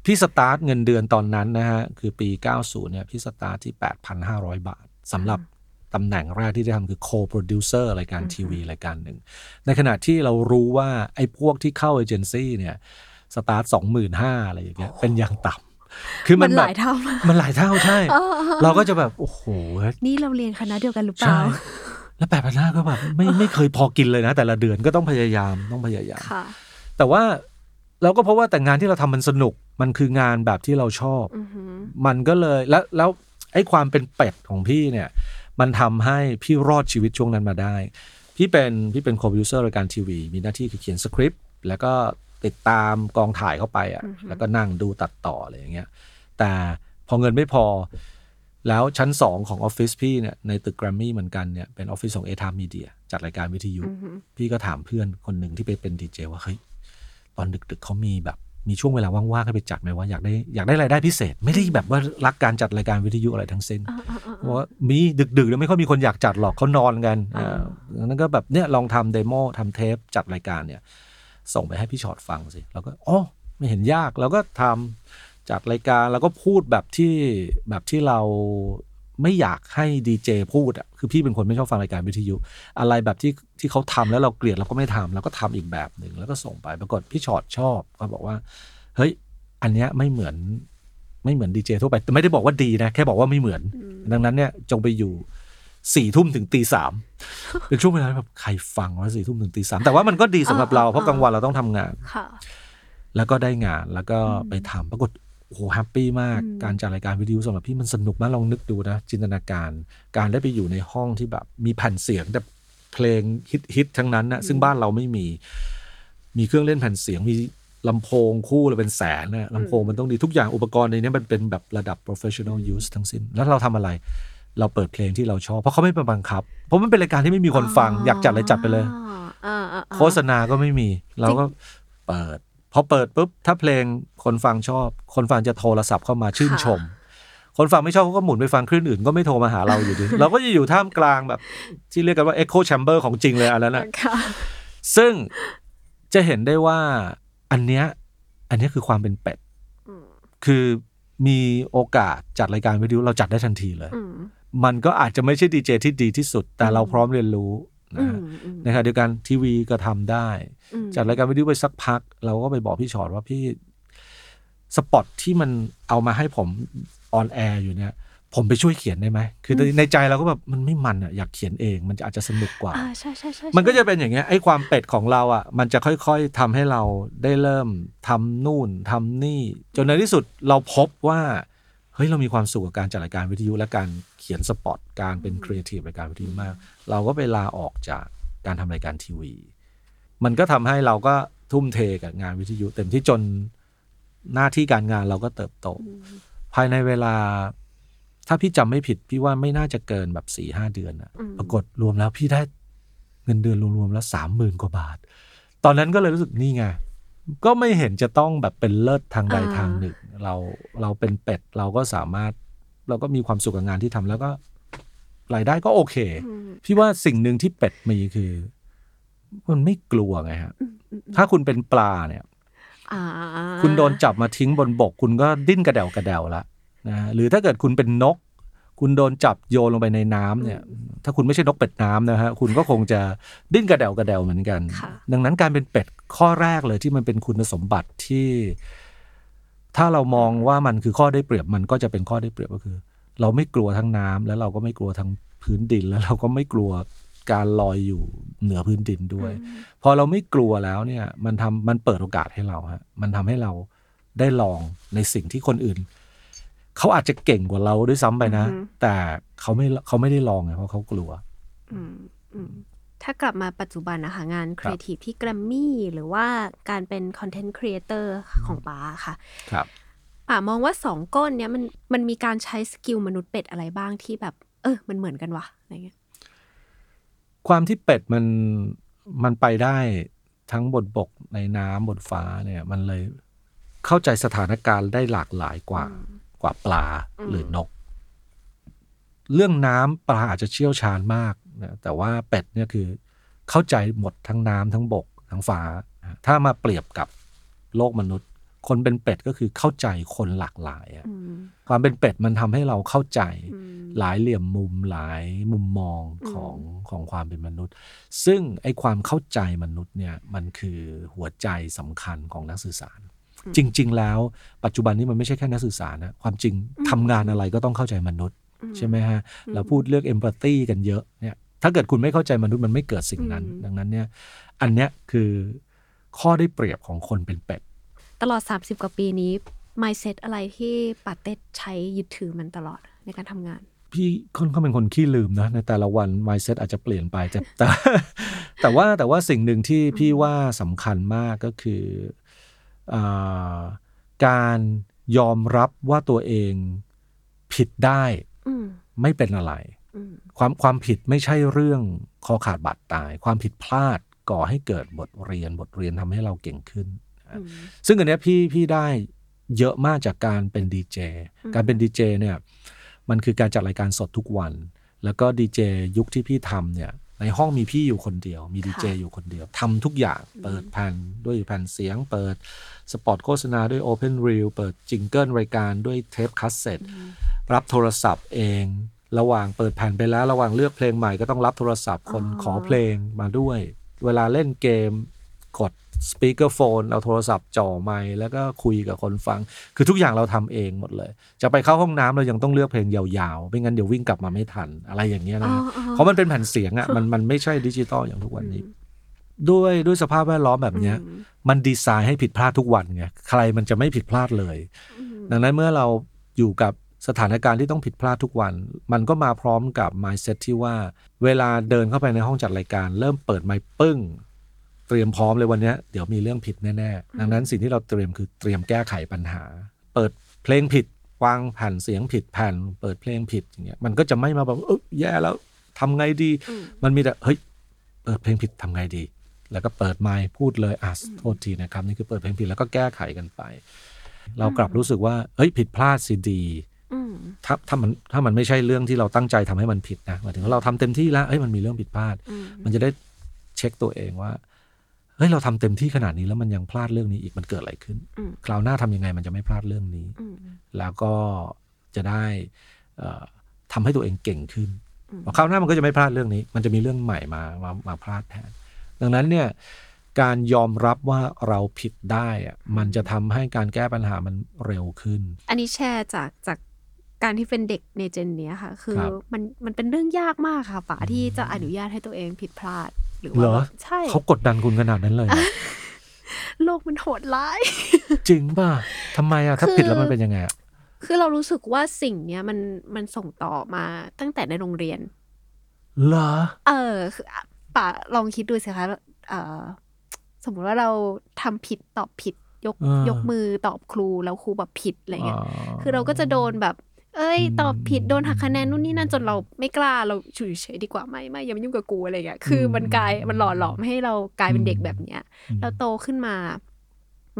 พี่สตาร์ทเงินเดือนตอนนั้นนะฮะ คือปี 90 เนี่ยพี่สตาร์ทที่ 8,500 บาทสำหรับตำแหน่งแรกที่ได้ทำคือ co-producer รายการทีวีรายการหนึ่ง ในขณะที่เรารู้ว่าไอ้พวกที่เข้าเอเจนซี่เนี่ยสตาร์ท25,000อะไรอย่างเงี้ยเป็นอย่างต่ำ คือมันมันแบบหลายเท่ามากมันหลายเท่าใช่เออเออเออเราก็จะแบบ โอ้โห นี่เราเรียนคณะเดียวกันหรือเปใช่ล่า แล้วแปดพันห้าก็แบบไม่ไม่เคยพอกินเลยนะ แต่ละเดือนก็ต้องพยายามต้องพยายามค่ะแต่ว่าเราก็เพราะว่าแต่งานที่เราทำมันสนุกมันคืองานแบบที่เราชอบอือหือมันก็เลยแล้วแล้วไอ้ความเป็นเป็ดของพี่เนี่ย มันทำให้พี่รอดชีวิตช่วงนั้นมาได้ พี่เป็นพี่เป็น co-producer รายการทีวี มีหน้าที่คือเขียนสคริปต์แล้วก็ ติดตามกองถ่ายเข้าไปอะอือฮึแล้วก็นั่งดูตัดต่ออะไรอย่างเงี้ย แต่พอเงินไม่พอ แล้วชั้นสองของออฟฟิศพี่เนี่ยในตึกแกรมมี่เหมือนกันเนี่ยเป็นออฟฟิศของเอไทม์มีเดียจัดรายการวิทยุ พี่ก็ถามเพื่อนคนหนึ่งที่ไปเป็นดีเจว่าเฮ้ยตอนดึกๆเขามีแบบมีช่วงเวลาว่างๆให้ไปจัดไหมว่าอยากได้อยากได้รายได้พิเศษ ไม่ได้แบบว่ารักการจัดรายการวิทยุอะไรทั้งสิ้นบอกว่ามีดึกๆแล้วไม่ค่อยมีคนอยากจัดหรอกเขานอนกันอ่านั้นก็แบบเนี่ยลองทำเดโมทำเทปจัดรายการเนี่ย ส่งไปให้พี่ชอตฟังสิเราก็อ๋อไม่เห็นยากเราก็ทำจัดรายการแล้วก็พูดแบบที่แบบที่เราไม่อยากให้ดีเจพูดอะคือพี่เป็นคนไม่ชอบฟังรายการวิทยุ อะไรแบบที่ที่เขาทำแล้วเราเกลียดเราก็ไม่ทำเราก็ทำอีกแบบหนึ่งแล้วก็ส่งไปปรากฏพี่ชอตชอบเขาบอกว่า เฮ้ย อันเนี้ยไม่เหมือนไม่เหมือนดีเจทั่วไปแต่ไม่ได้บอกว่าดีนะ แค่บอกว่าไม่เหมือน ดังนั้นเนี่ยจงไปอยู่สี่ทุ่มถึงตีสาม เป็นช่วงเวลาแบบใครฟังว่าสี่ทุ่มถึงตีสามแต่ว่ามันก็ดีสำหรับเราเพราะกลางวันเราต้องทำงานค่ะ แล้วก็ได้งานแล้วก็ไปทำปรากฏโอ้โหแฮปปี้มากการจัดรายการวิทยุสำหรับพี่มันสนุกมากลองนึกดูนะ จินตนาการ การได้ไปอยู่ในห้องที่แบบ มีแผ่นเสียงแต่เพลงฮิตๆทั้งนั้นนะซึ่งบ้านเราไม่มี มีเครื่องเล่นแผ่นเสียงมีลำโพงคู่เลยเป็นแสนนะลำโพงมันต้องดีทุกอย่างอุปกรณ์ในนี้มันเป็นแบบระดับ professional use ทั้งสิ้น แล้วเราทำอะไร เราเปิดเพลงที่เราชอบ เพราะเขาไม่มาบังคับ เพราะมันเป็นรายการที่ไม่มีคนฟัง อยากจัดอะไรจัดไปเลยอ่าอ่าอ่าโฆษณาก็ไม่มี เราก็เปิด พอเปิดปุ๊บ ถ้าเพลงคนฟังชอบ คนฟังจะโทรศัพท์เข้ามาชื่นชม คนฟังไม่ชอบเขาก็หมุนไปฟังคลื่นอื่นก็ไม่โทรมาหาเราอยู่ดี เราก็จะอยู่ท่ามกลางแบบ ที่เรียกกันว่า echo chamber ของจริงเลยอันนั้นนะค่ะซึ่งจะเห็นได้ว่าอันเนี้ยอันเนี้ยคือความเป็นเป็ด คือมีโอกาสจัดรายการวิทยุเราจัดได้ทันทีเลยอื มมันก็อาจจะไม่ใช่ดีเจที่ดีที่สุด แต่เราพร้อมเรียนรู้นะอืมฮะอืมนะครับเดียวกันทีวีก็ทำได้อืมจัดรายการวิทยุไปสักพัก เราก็ไปบอกพี่ชอดว่าพี่spot ที่มันเอามาให้ผม on air อยู่เนี่ยผมไปช่วยเขียนได้ไหม คือในในใจเราก็แบบมันไม่มันอะอยากเขียนเอง มันจะอาจจะสนุกกว่าอ่าใช่ใช่ใช่มันก็จะเป็นอย่างเงี้ยไอ้ความเป็ดของเราอะ มันจะค่อยๆทำให้เราได้เริ่มทำนู่นทำนี่ จนในที่สุดเราพบว่า เฮ้ยเรามีความสุขกับการจัดรายการวิทยุ และการเขียน spot การเป็นครีเอทีฟรายการวิทยุมาก เราก็ไปลาออกจากการทำรายการทีวี มันก็ทำให้เราก็ทุ่มเทกับงานวิทยุ เต็มที่จนหน้าที่การงานเราก็เติบโต ภายในเวลา ถ้าพี่จำไม่ผิด พี่ว่าไม่น่าจะเกินแบบสี่ห้าเดือนอะปรากฏรวมแล้วพี่ได้เงินเดือนรวมๆแล้วสามหมื่นกว่าบาท ตอนนั้นก็เลยรู้สึกนี่ไงก็ไม่เห็นจะต้องแบบเป็นเลิศทางใดอ่าทางหนึ่ง เราเราเป็นเป็ดเราก็สามารถเราก็มีความสุขกับงานที่ทำแล้วก็รายได้ก็โอเค พี่ว่าสิ่งหนึ่งที่เป็ดมีคือ มันไม่กลัวไงฮะ ถ้าคุณเป็นปลาเนี่ยอ่าคุณโดนจับมาทิ้งบนบก คุณก็ดิ้นกระเดวกระเดวละนะหรือถ้าเกิดคุณเป็นนก คุณโดนจับโยนลงไปในน้ำเนี่ย ถ้าคุณไม่ใช่นกเป็ดน้ำนะฮะคุณก็คงจะดิ้นกระเดวกระเดวเหมือนกันค่ะดังนั้นการเป็นเป็ดข้อแรกเลยที่มันเป็นคุณสมบัติที่ ถ้าเรามองว่ามันคือข้อได้เปรียบมันก็จะเป็นข้อได้เปรียบก็คือ เราไม่กลัวทั้งน้ำแล้วเราก็ไม่กลัวทั้งพื้นดินแล้วเราก็ไม่กลัวการลอยอยู่เหนือพื้นดินด้วย พอเราไม่กลัวแล้วเนี่ย มันทำมันเปิดโอกาสให้เราฮะมันทำให้เราได้ลองในสิ่งที่คนอื่น เขาอาจจะเก่งกว่าเราด้วยซ้ำไปนะอือฮึแต่เขาไม่เขาไม่ได้ลองไงเพราะเขากลัว อืมอืม ถ้ากลับมาปัจจุบันนะคะ งานครีเอทีฟที่แกรมมี่หรือว่าการเป็น content creatorของป้าค่ะ ครับป่ามองว่าสองก้อนเนี้ยมันมันมีการใช้สกิลมนุษย์เป็ดอะไรบ้างที่แบบ เออ มันเหมือนกันวะอะไรเงี้ยความที่เป็ดมันมันไปได้ทั้งบนบกในน้ำบนฟ้าเนี่ย มันเลยเข้าใจสถานการณ์ได้หลากหลายกว่ากว่าปลาหรือนก เรื่องน้ำปลาอาจจะเชี่ยวชาญมาก นะแต่ว่าเป็ดเนี่ยคือเข้าใจหมดทั้งน้ำทั้งบกทั้งฟ้า ถ้ามาเปรียบกับโลกมนุษย์ คนเป็นเป็ดก็คือเข้าใจคนหลากหลายอะอืมความเป็นเป็ดมันทำให้เราเข้าใจอืมหลายเหลี่ยมมุมหลายมุมมองของของความเป็นมนุษย์ ซึ่งไอ้ความเข้าใจมนุษย์เนี่ยมันคือหัวใจสำคัญของนักสื่อสาร จริง ๆ แล้ว ปัจจุบันนี้มันไม่ใช่แค่นักสื่อสารนะความจริงทำงานอะไรก็ต้องเข้าใจมนุษย์ใช่ไหมฮะ เราพูดเรื่องเอมพัตตีกันเยอะเนี่ย ถ้าเกิดคุณไม่เข้าใจมนุษย์มันไม่เกิดสิ่งนั้นอืมดังนั้นเนี่ย อันเนี้ยคือข้อได้เปรียบของคนเป็นเป็ด ตลอด 30 กว่าปีนี้ mindset อะไรที่ปาเต้ใช้ยึดถือมันตลอดในการทำงาน พี่ค่อนข้างเป็นคนขี้ลืมนะ ในแต่ละวัน mindset อาจจะเปลี่ยนไปแต่แต่แต่ว่าแต่ว่าสิ่งหนึ่งที่พี่ว่าสำคัญมากก็คืออาการยอมรับว่าตัวเองผิดได้อืมไม่เป็นอะไรอืม ความความผิดไม่ใช่เรื่องคอขาดบาดตาย ความผิดพลาดก่อให้เกิดบทเรียนบทเรียนทำให้เราเก่งขึ้นอืมซึ่งอันเนี้ยพี่พี่ได้เยอะมากจากการเป็นดีเจอืมการเป็นดีเจเนี่ยมันคือการจัดรายการสดทุกวัน แล้วก็ดีเจยุคที่พี่ทำเนี่ยในห้องมีพี่อยู่คนเดียว มีดีเจอยู่คนเดียวทำทุกอย่างเปิดแผ่นด้วยแผ่นเสียง เปิดสปอตโฆษณาด้วย Open Reel เปิด jingle รายการด้วยเทปคัสเซ็ตรับโทรศัพท์เอง ระหว่างเปิดแผ่นไปแล้วระหว่างเลือกเพลงใหม่ก็ต้องรับโทรศัพท์คนอ๋อขอเพลงมาด้วย เวลาเล่นเกมกด speakerphone เอาโทรศัพท์จ่อไมค์แล้วก็คุยกับคนฟัง คือทุกอย่างเราทำเองหมดเลย จะไปเข้าห้องน้ำเรายังต้องเลือกเพลงยาวๆ ไม่งั้นเดี๋ยววิ่งกลับมาไม่ทันอะไรอย่างเงี้ยอ๋นะออ๋อเพราะมันเป็นแผ่นเสียงอะ่ะมันมันไม่ใช่ดิจิตอลอย่างทุกวันนี้ ด้วยด้วยสภาพแวดล้อมแบบเนี้ยอืมมันดีไซน์ให้ผิดพลาดทุกวันไงใครมันจะไม่ผิดพลาดเลยอืมดังนั้นเมื่อเราอยู่กับ สถานการณ์ที่ต้องผิดพลาดทุกวัน มันก็มาพร้อมกับ mindset ที่ว่า เวลาเดินเข้าไปในห้องจัดรายการ เริ่มเปิดไมค์ปึ้ง เตรียมพร้อมเลยวันเนี้ยเดี๋ยวมีเรื่องผิดแน่ๆ ดังนั้นสิ่งที่เราเตรียมคือเตรียมแก้ไขปัญหา เปิดเพลงผิดวางแผ่นเสียงผิดแผ่น เปิดเพลงผิดอย่างเงี้ยมันก็จะไม่มาแบบเออแย่แล้วทำไงดีอืมมันมีแต่เฮ้ยเปิดเพลงผิดทำไงดี แล้วก็เปิดไมค์พูดเลยอะโทษทีนะครับนี่คือเปิดเพลงผิดแล้วก็แก้ไขกันไป เรากลับรู้สึกว่าเฮ้ยผิดพลาดสิดีอืม ถ้าถ้ามันถ้ามันไม่ใช่เรื่องที่เราตั้งใจทำให้มันผิดนะหมายถึงว่าเราทำเต็มที่แล้วเฮ้ยมันมีเรื่องผิดพลาดอืมมันจะได้เช็คตัวเองว่าเฮ้ยเราทำเต็มที่ขนาดนี้แล้วมันยังพลาดเรื่องนี้อีกมันเกิดอะไรขึ้นอืมคราวหน้าทำยังไงมันจะไม่พลาดเรื่องนี้อืมแล้วก็จะได้เอ่อทำให้ตัวเองเก่งขึ้นอืมพอคราวหน้ามันก็จะไม่พลาดเรื่องนี้ มันจะมีเรื่องใหม่มามามาพลาดแทน ดังนั้นเนี่ยการยอมรับว่าเราผิดได้อะมันจะทำให้การแก้ปัญหามันเร็วขึ้น อันนี้แชร์จากจาก การที่เป็นเด็กในเจนเนี้ยค่ะ คือครับ มันมันเป็นเรื่องยากมากค่ะป๋าที่จะอนุญาตให้ตัวเองผิดพลาด หรือเหรว่าอ แบบใช่ เขากดดันคุณขนาดนั้นเลยเหรอ โลกมันโหดร้าย จริงป่ะทำไมอะถ้าคือ ผิดแล้วมันเป็นยังไงอะคือเรารู้สึกว่าสิ่งเนี้ยมันมันส่งต่อมาตั้งแต่ในโรงเรียน เหรอ เออคืออะป๋าลองคิดดูสิคะเออสมมุติว่าเราทำผิดตอบผิดยกอ่าย ยกมือตอบครูแล้วครูแบบผิดอะไรเงี้ยอ๋อคือเราก็จะโดนแบบ เอ้ยอืมตอบผิดโดนหักคะแนนนู่นนี่นั่นจนเราไม่กล้าเราอยู่เฉยๆดีกว่าไม่ไม่อย่ามายุ่งกับกูอะไรเงี้ยคือมันกลายมันหล่อหลอมให้เรากลายเป็นเด็กแบบเนี้ยอืมเราโตขึ้นมา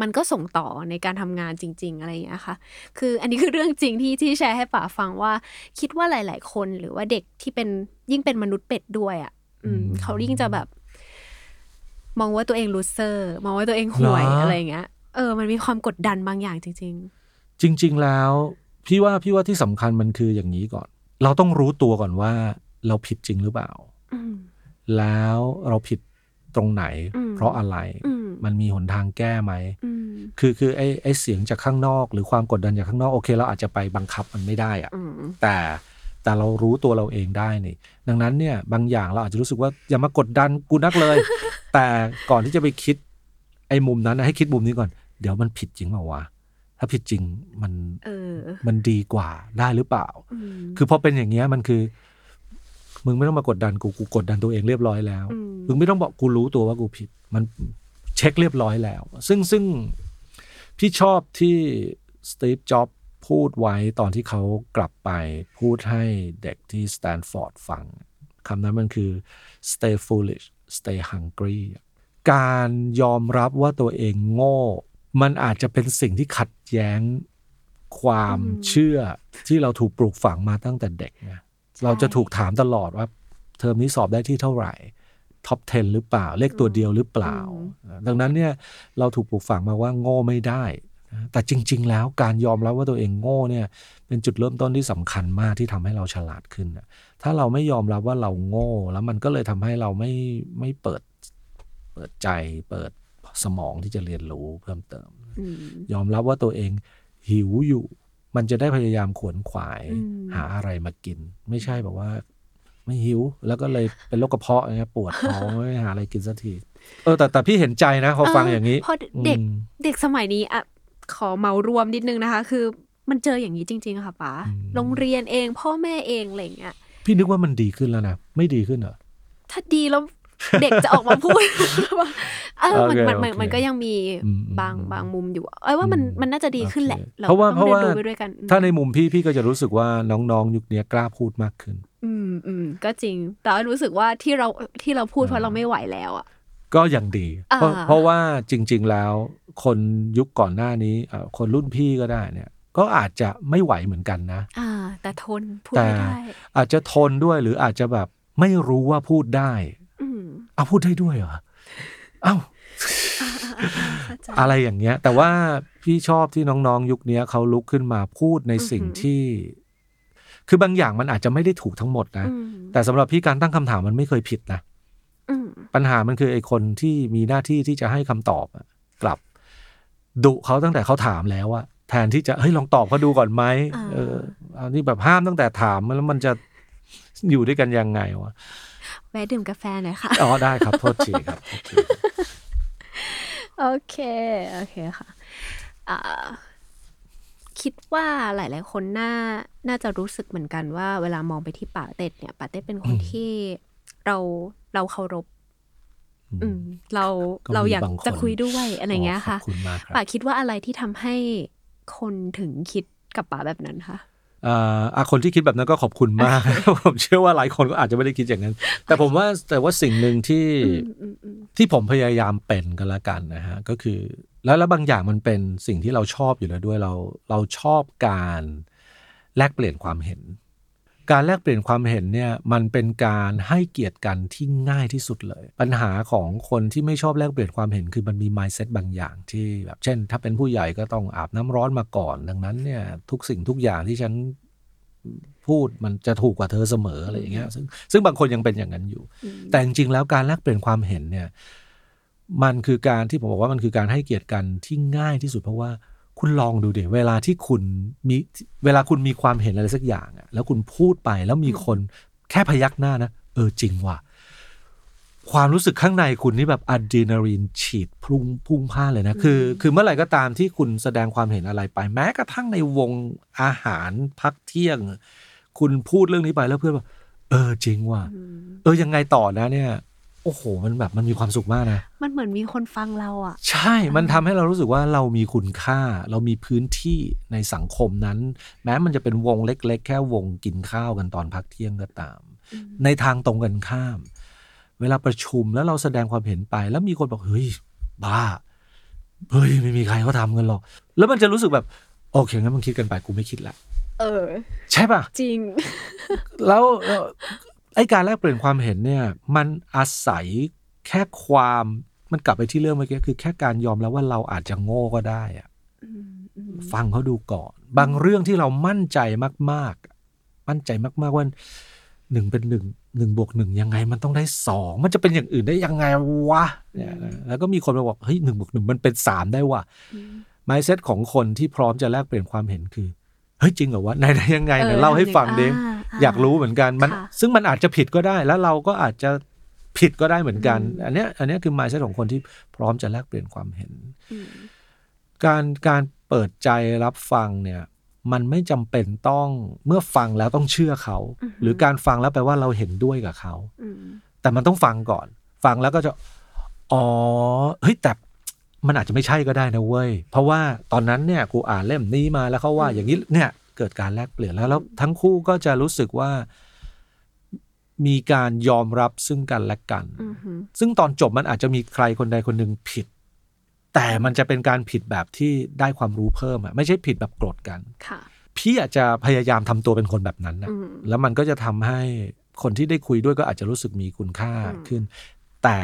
มันก็ส่งต่อในการทำงานจริง ๆ อะไรอย่างเงี้ยค่ะ คืออันนี้คือเรื่องจริงที่ที่แชร์ให้ป๋าฟังว่า คิดว่าหลาย ๆ คนหรือว่าเด็กที่เป็นยิ่งเป็นมนุษย์เป็ดด้วยอะ อืมเขายิ่งจะแบบ มองว่าตัวเอง loser มองว่าตัวเองห่วยเหรอออะไรอย่างเงี้ยเออ มันมีความกดดันบางอย่างจริงจริง ๆ แล้ว พี่ว่าพี่ว่าที่สำคัญมันคืออย่างนี้ก่อน เราต้องรู้ตัวก่อนว่า เราผิดจริงหรือเปล่าๆอืมแล้วเราผิดตรงไหนอืมเพราะอะไรอืมมันมีหนทางแก้ไหมอืมคือคือไอ้ไอ้เสียงจากข้างนอก หรือความกดดันจากข้างนอกโอเค เราอาจจะไปบังคับมันไม่ได้อะอืมแต่แต่เรารู้ตัวเราเองได้นี่ ดังนั้นเนี่ย บางอย่างเราอาจจะรู้สึกว่าอย่ามากดดันกูนักเลย แต่ก่อนที่จะไปคิด ไอ้มุมนั้นนะให้คิดมุมนี้ก่อน เดี๋ยวมันผิดจริงเปล่าวะ ถ้าผิดจริงมันเออมันดีกว่าได้หรือเปล่าอืมคือพอเป็นอย่างเงี้ยมันคือ มึงไม่ต้องมากดดันกูกูกดดันตัวเองเรียบร้อยแล้วอืมมึงไม่ต้องบอกกูรู้ตัวว่ากูผิด มันเช็คเรียบร้อยแล้ว ซึ่งซึ่งพี่ชอบที่สตีฟจ็อบพูดไว้ตอนที่เขากลับไปพูดให้เด็กที่สแตนฟอร์ดฟังคำนั้นมันคือ stay foolish stay hungry การยอมรับว่าตัวเองโง่ มันอาจจะเป็นสิ่งที่ขัดแย้งความอืมเชื่อที่เราถูกปลูกฝังมาตั้งแต่เด็กไงเราจะถูกถามตลอดว่า เทอมนี้สอบได้ที่เท่าไหร่ท็อป 10 หรือเปล่า เลขตัวเดียวหรือเปล่า ดังนั้นเนี่ยเราถูกปลูกฝังมาว่าโง่ไม่ได้นะแต่จริง ๆ แล้วการยอมรับว่าตัวเองโง่เนี่ยเป็นจุดเริ่มต้นที่สำคัญมากที่ทำให้เราฉลาดขึ้นน่ะถ้าเราไม่ยอมรับว่าเราโง่ แล้วมันก็เลยทำให้เราไม่ไม่เปิดเปิดใจเปิด สมองที่จะเรียนรู้เพิ่มเติมอืมยอมรับว่าตัวเองหิวอยู่ มันจะได้พยายามขวนขวายอืมหาอะไรมากิน ไม่ใช่แบบว่าไม่หิว แล้วก็เลยเป็นโรคกระเพาะอย่างเงี้ยปวดท้องไม่หาอะไรกินสักทีเออแต่แต่พี่เห็นใจนะพอฟังอย่างนี้เพราะเด็กอืมเด็กสมัยนี้อะขอเมารวมนิดนึงนะคะ คือมันเจออย่างนี้จริง ๆ ค่ะป๋าอืมโรงเรียนเอง พ่อแม่เองอะไรอย่างเงี้ยพี่นึกว่ามันดีขึ้นแล้วนะไม่ดีขึ้นเหรอถ้าดีแล้ว เด็กจะออกมาพูดว่าเออมันโอเคมันมันโอเคมันก็ยังมีอืมบางอืมบางมุมอยู่เอ้ยว่ามันอืมมันน่าจะดีขึ้นแหละโอเคเราเพราะว่าต้องเพราะเรียนว่ารู้ไปด้วยกันถ้าในมุมพี่พี่ก็จะรู้สึกว่าน้องๆ ยุคเนี้ยกล้าพูดมากขึ้น อืมอืมก็จริง แต่ว่ารู้สึกว่าที่เราที่เราพูดเพราะอ่าเราไม่ไหวแล้วอะก็ยังดี เพราะอ่าเพราะว่าจริง ๆ แล้วคนยุคก่อนหน้านี้เอ่อคนรุ่นพี่ก็ได้เนี่ย ก็อาจจะไม่ไหวเหมือนกันนะอ่าแต่ทนพูดแต่ไม่ได้อาจจะทนด้วยหรืออาจจะแบบไม่รู้ว่าพูดได้อืม เอาพูดได้ด้วยเหรอเอ้าเข้าใจอะไรอย่างเงี้ย แต่ว่าพี่ชอบที่น้องๆ ยุคเนี้ยเขาลุกขึ้นมาพูดในสิ่งอือหือที่ คือบางอย่างมันอาจจะไม่ได้ถูกทั้งหมดนะอืมแต่สำหรับพี่การตั้งคำถามมันไม่เคยผิดนะอืมปัญหามันคือไอ้คนที่มีหน้าที่ที่จะให้คำตอบอะกลับดุเขาตั้งแต่เขาถามแล้วอะแทนที่จะเฮ้ยลองตอบเขาดูก่อนไหมเอออันนี้แบบห้ามตั้งแต่ถามแล้วมันจะอยู่ด้วยกันยังไงวะ แวะดื่มกาแฟหน่อยค่ะ อ๋อ ได้ครับ โทษทีครับโทษทีโอเค โอเคค่ะอ่าคิดว่าหลาย ๆ คนน่า น่าจะรู้สึกเหมือนกันว่าเวลามองไปที่ป่าเต็ดเนี่ยป่าเต็ดเป็นคนที่เราเราเคารพอืม เราก็มีเราอยากบางคนจะคุยด้วยอะไรเงี้ยค่ะขอบคุณมากครับป่าคิดว่าอะไรที่ทำให้คนถึงคิดกับป่าแบบนั้นคะ อ่าอะคนที่คิดแบบนั้นก็ขอบคุณมาก ผมเชื่อว่าหลายคนก็อาจจะไม่ได้คิดอย่างนั้น แต่ผมว่าแต่ว่าสิ่งหนึ่งที่อืมอืมอืมที่ผมพยายามเป็นกันละกันนะฮะก็คือ แล้วแล้วบางอย่างมันเป็นสิ่งที่เราชอบอยู่แล้วด้วยเราเราชอบการแลกเปลี่ยนความเห็น การแลกเปลี่ยนความเห็นเนี่ยมันเป็นการให้เกียรติกันที่ง่ายที่สุดเลย ปัญหาของคนที่ไม่ชอบแลกเปลี่ยนความเห็นคือมันมี mindset บางอย่างที่แบบเช่น ถ้าเป็นผู้ใหญ่ก็ต้องอาบน้ำร้อนมาก่อน ดังนั้นเนี่ยทุกสิ่งทุกอย่างที่ฉันพูดมันจะถูกกว่าเธอเสมออะไรอย่างเงี้ยซึ่งซึ่งบางคนยังเป็นอย่างนั้นอยู่ แต่จริงๆแล้วการแลกเปลี่ยนความเห็นเนี่ยมันคือการที่ผมบอกว่ามันคือการให้เกียรติกันที่ง่ายที่สุดเพราะว่า คุณลองดูดิเวลาที่คุณมีเวลาคุณมีความเห็นอะไรสักอย่างอะแล้วคุณพูดไปแล้วมีคนแค่พยักหน้านะ เออจริงว่ะความรู้สึกข้างในคุณนี่แบบอะดรีนาลีนฉีดพุ่งพุ่งพล่านเลยนะ คือ คือเมื่อไหร่ก็ตามที่คุณแสดงความเห็นอะไรไป แม้กระทั่งในวงอาหารพักเที่ยง คุณพูดเรื่องนี้ไปแล้วเพื่อนบอกเออจริงว่ะเออยังไงต่อนะเนี่ยโอ้โห มันแบบมันมีความสุขมากนะ มันเหมือนมีคนฟังเราอะ ใช่ มันทำให้เรารู้สึกว่าเรามีคุณค่า เรามีพื้นที่ในสังคมนั้น แม้มันจะเป็นวงเล็ก ๆ แค่วงกินข้าวกันตอนพักเที่ยงก็ตาม ในทางตรงกันข้าม เวลาประชุมแล้วเราแสดงความเห็นไป แล้วมีคนบอกเฮ้ยบ้าเฮ้ยไม่มีใครเขาทำกันหรอก แล้วมันจะรู้สึกแบบโอเคงั้นมึงคิดกันไปกูไม่คิดละเออ ใช่ป่ะ จริง แล้วเอ่อ ไอการแลกเปลี่ยนความเห็นเนี่ย มันอาศัยแค่ความมันกลับไปที่เรื่องเมื่อกี้คือแค่การยอมแล้วว่าเราอาจจะโง่ก็ได้อะฟังเขาดูก่อน บางเรื่องที่เรามั่นใจมาก ๆ มั่นใจมาก ๆ ว่าหนึ่งเป็นหนึ่งหนึ่งบวกหนึ่งยังไงมันต้องได้สองมันจะเป็นอย่างอื่นได้ยังไงวะเนี่ยนะแล้วก็มีคนมาบอกเฮ้ยหนึ่งบวกหนึ่งมันเป็นสามได้ว่ะ mindset ของคนที่พร้อมจะแลกเปลี่ยนความเห็นคือเฮ้ยจริงเหรอวะไหนไหนยังไงไหนเออเล่าให้ฟังดิอ่า อ่าอยากรู้เหมือนกันมันค่ะซึ่งมันอาจจะผิดก็ได้แล้วเราก็อาจจะผิดก็ได้เหมือนกัน อันเนี้ยอันเนี้ยคือ mindset ของคนที่พร้อมจะแลกเปลี่ยนความเห็น การการเปิดใจรับฟังเนี่ย มันไม่จำเป็นต้องเมื่อฟังแล้วต้องเชื่อเขา หรือการฟังแล้วแปลว่าเราเห็นด้วยกับเขาอืมแต่มันต้องฟังก่อน ฟังแล้วก็จะอ๋อเฮ้ยแต่มันอาจจะไม่ใช่ก็ได้นะเว้ย เพราะว่าตอนนั้นเนี่ยกูอ่านเล่มนี้มาแล้วเขาว่าอย่างนี้เนี่ย เกิดการแลกเปลี่ยนแล้วแล้วทั้งคู่ก็จะรู้สึกว่ามีการยอมรับซึ่งกันและกันอือหือซึ่งตอนจบมันอาจจะมีใครคนใดคนหนึ่งผิด แต่มันจะเป็นการผิดแบบที่ได้ความรู้เพิ่มอะไม่ใช่ผิดแบบโกรธกันค่ะพี่อาจจะพยายามทำตัวเป็นคนแบบนั้นนะอืมแล้วมันก็จะทำให้คนที่ได้คุยด้วยก็อาจจะรู้สึกมีคุณค่าอืมขึ้น แต่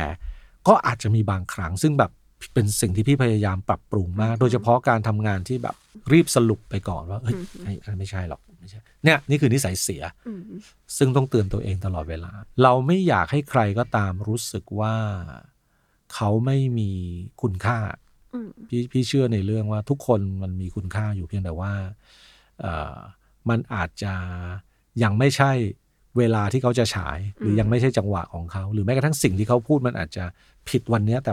ก็อาจจะมีบางครั้งซึ่งแบบ เป็นสิ่งที่พี่พยายามปรับปรุงมาก โดยเฉพาะการทำงานที่แบบรีบสรุปไปก่อนว่าเฮ้ยไอ้อันไม่ใช่หรอกไม่ใช่เนี่ยนี่คือนิสัยเสียอืมซึ่งต้องเตือนตัวเองตลอดเวลา เราไม่อยากให้ใครก็ตามรู้สึกว่าเขาไม่มีคุณค่าอืมพี่พี่เชื่อในเรื่องว่าทุกคนมันมีคุณค่าอยู่เพียงแต่ว่าเอ่อมันอาจจะยังไม่ใช่เวลาที่เขาจะฉาย หรือยังไม่ใช่จังหวะของเขา หรือแม้กระทั่งสิ่งที่เขาพูดมันอาจจะผิดวันเนี้ยแต่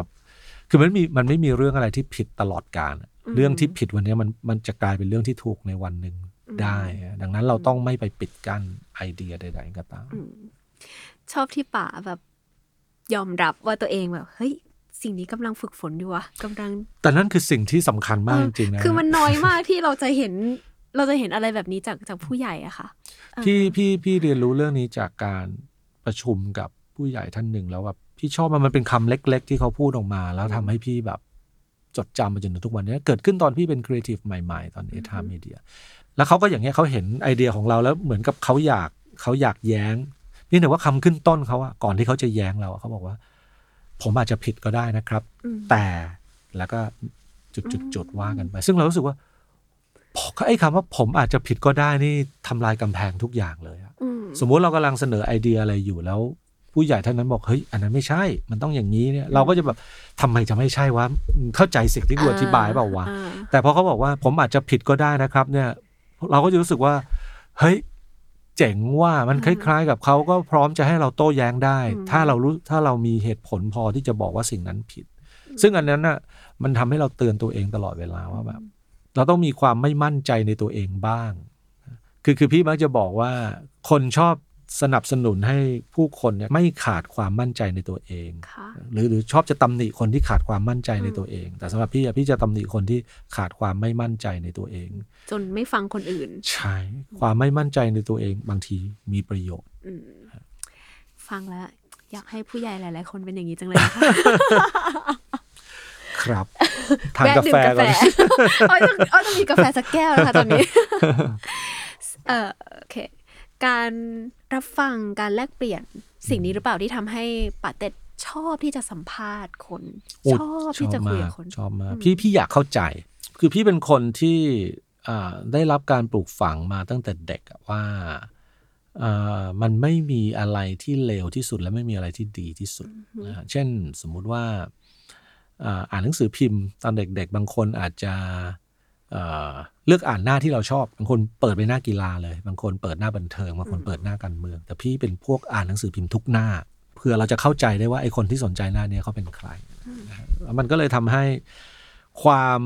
คือมันมีมันไม่มีเรื่องอะไรที่ผิดตลอดกาลอะเรื่องที่ผิดวันเนี้ยมันมันจะกลายเป็นเรื่องที่ถูกในวันหนึ่งได้อะดังนั้นเราต้องไม่ไปปิดกั้นไอเดียใดๆก็ตามอืมชอบที่ป่าแบบยอมรับว่าตัวเองแบบเฮ้ยสิ่งนี้กำลังฝึกฝนอยู่วะกำลัง แต่นั่นคือสิ่งที่สำคัญมากจริงๆนะคือมันน้อยมากที่เราจะเห็นเราจะเห็นอะไรแบบนี้จากจากผู้ใหญ่อะค่ะเออพี่พี่พี่เรียนรู้เรื่องนี้จากการประชุมกับผู้ใหญ่ท่านหนึ่งแล้วแบบ พี่ชอบมันมันเป็นคำเล็ก ๆ ที่เขาพูดออกมา แล้วทำให้พี่แบบจดจำมาจนถึงทุกวันนี้เกิดขึ้นตอนพี่เป็นครีเอทีฟใหม่ ๆ ตอนเอทามีเดียแล้วเขาก็อย่างเงี้ยเขาเห็นไอเดียของเราแล้วเหมือนกับเขาอยากเขาอยากแย้งนี่แต่ว่าคำขึ้นต้นเขาอะก่อนที่เขาจะแย้งเราอะเขาบอกว่า ผมอาจจะผิดก็ได้นะครับอืมแต่แล้วก็จุดจุดจุดว่ากันไป ซึ่งเรารู้สึกว่าไอ้คำว่าผมอาจจะผิดก็ได้นี่ทำลายกำแพงทุกอย่างเลยอะอืมสมมุติเรากำลังเสนอไอเดียอะไรอยู่แล้ว ผู้ใหญ่ท่านนั้นบอกเฮ้ยอันนั้นไม่ใช่ มันต้องอย่างนี้เนี่ยเราก็จะแบบทำไมจะไม่ใช่วะเข้าใจสิ่งที่กูอธิบายเปล่าวะอ่าแต่พอเขาบอกว่าผมอาจจะผิดก็ได้นะครับ เนี่ย เราก็จะรู้สึกว่า เฮ้ยเจ๋งว่ามันคล้ายๆ กับเขาก็พร้อมจะให้เราโต้แย้งได้ ถ้าเรารู้ถ้าเรามีเหตุผลพอที่จะบอกว่าสิ่งนั้นผิด ซึ่งอันนั้นน่ะมันทำให้เราเตือนตัวเองตลอดเวลาว่าแบบเราต้องมีความไม่มั่นใจในตัวเองบ้าง คือคือพี่มักจะบอกว่าคนชอบ สนับสนุนให้ผู้คนเนี่ยไม่ขาดความมั่นใจในตัวเอง ค่ะ หรือหรือชอบจะตำหนิคนที่ขาดความมั่นใจในตัวเอง แต่สำหรับพี่อะพี่จะตำหนิคนที่ขาดความไม่มั่นใจในตัวเอง จนไม่ฟังคนอื่น ใช่ความไม่มั่นใจในตัวเองบางทีมีประโยชน์ อืมฟังแล้ว อยากให้ผู้ใหญ่หลาย ๆ คนเป็นอย่างนี้จังเลยนะคะ ครับ ทานแวะกาดื่แฟมกาก่แฟอนอ้อยต้องอ้อยต้องมีกาแฟสักแก้วนะคะตอนนี้ เออโอเค การรับฟังการแลกเปลี่ยนสิ่งนี้หรือเปล่าที่ทำให้ปาเต็ดชอบที่จะสัมภาษณ์คนโอ้ชอบที่จะคุยกับคนชอบมากพี่พี่อยากเข้าใจ คือพี่เป็นคนที่อ่าได้รับการปลูกฝังมาตั้งแต่เด็กอะว่าอ่ามันไม่มีอะไรที่เลวที่สุดและไม่มีอะไรที่ดีที่สุดนะฮะเช่นสมมุติว่าอ่าอ่านหนังสือพิมพ์ตอนเด็ก ๆ บางคนอาจจะ เอ่อเลือกอ่านหน้าที่เราชอบ บางคนเปิดไปหน้ากีฬาเลย บางคนเปิดหน้าบันเทิง บางคนเปิดหน้าการเมือง แต่พี่เป็นพวกอ่านหนังสือพิมพ์ทุกหน้า เพื่อเราจะเข้าใจได้ว่าไอ้คนที่สนใจหน้าเนี้ยเขาเป็นใครแล้วมันก็เลยทำให้ความ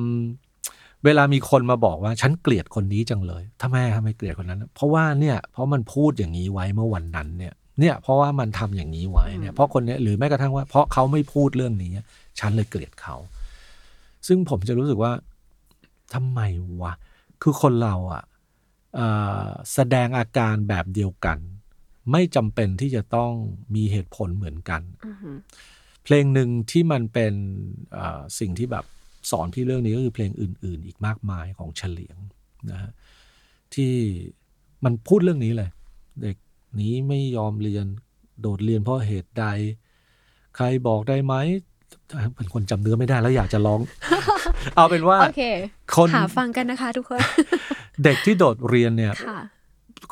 เวลามีคนมาบอกว่าฉันเกลียดคนนี้จังเลยทำไมทำไมเกลียดคนนั้น เพราะว่าเนี่ยเพราะมันพูดอย่างนี้ไว้เมื่อวันนั้นเนี่ยเนี่ยเพราะว่ามันทำอย่างนี้ไว้เนี่ยเพราะคนเนี้ยหรือแม้กระทั่งว่า เพราะเขาไม่พูดเรื่องนี้ ฉันเลยเกลียดเขา ซึ่งผมจะรู้สึกว่า ทำไมวะ คือคนเราอะเอะแสดงอาการแบบเดียวกัน ไม่จำเป็นที่จะต้องมีเหตุผลเหมือนกันอือหือเพลงหนึ่งที่มันเป็นเอ่อสิ่งที่แบบสอนพี่เรื่องนี้ก็คือเพลงอื่น ๆ อีกมากมายของเฉลียงนะฮะที่มันพูดเรื่องนี้เลย เด็กหนี้ไม่ยอมเรียนโดดเรียนเพราะเหตุใด ใครบอกได้ไหม เป็นคนจำเนื้อไม่ได้แล้วอยากจะร้อง เอาเป็นว่าโอเคคนหาฟังกันนะคะทุกคน เด็กที่โดดเรียนเนี่ยค่ะ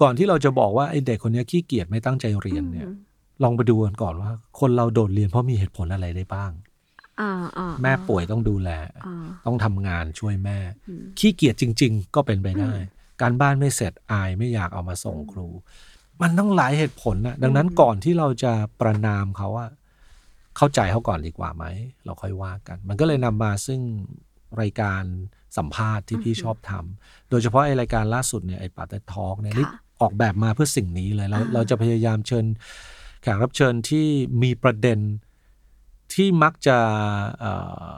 ก่อนที่เราจะบอกว่าไอ้เด็กคนเนี้ยขี้เกียจไม่ตั้งใจเรียนเนี่ยอืมลองไปดูกันก่อนว่า คนเราโดดเรียนเพราะมีเหตุผลอะไรได้บ้างอ่าอ่าแม่ป่วยต้องดูแลอ่าต้องทำงานช่วยแม่อืมขี้เกียจจริง ๆ ก็เป็นไปได้ การบ้านไม่เสร็จอายไม่อยากเอามาส่งครู มันต้องหลายเหตุผลนะดังนั้นก่อนที่เราจะประนามเขาอะ เข้าใจเขาก่อนดีกว่าไหม เราค่อยว่ากัน มันก็เลยนำมาซึ่งรายการสัมภาษณ์ที่พี่ชอบทำโดยเฉพาะไอรายการล่าสุดเนี่ยไอปาเตทอกเนี่ยนี่ออกแบบมาเพื่อสิ่งนี้เลยเราเราจะพยายามเชิญแขกรับเชิญที่มีประเด็นที่มักจะเอ่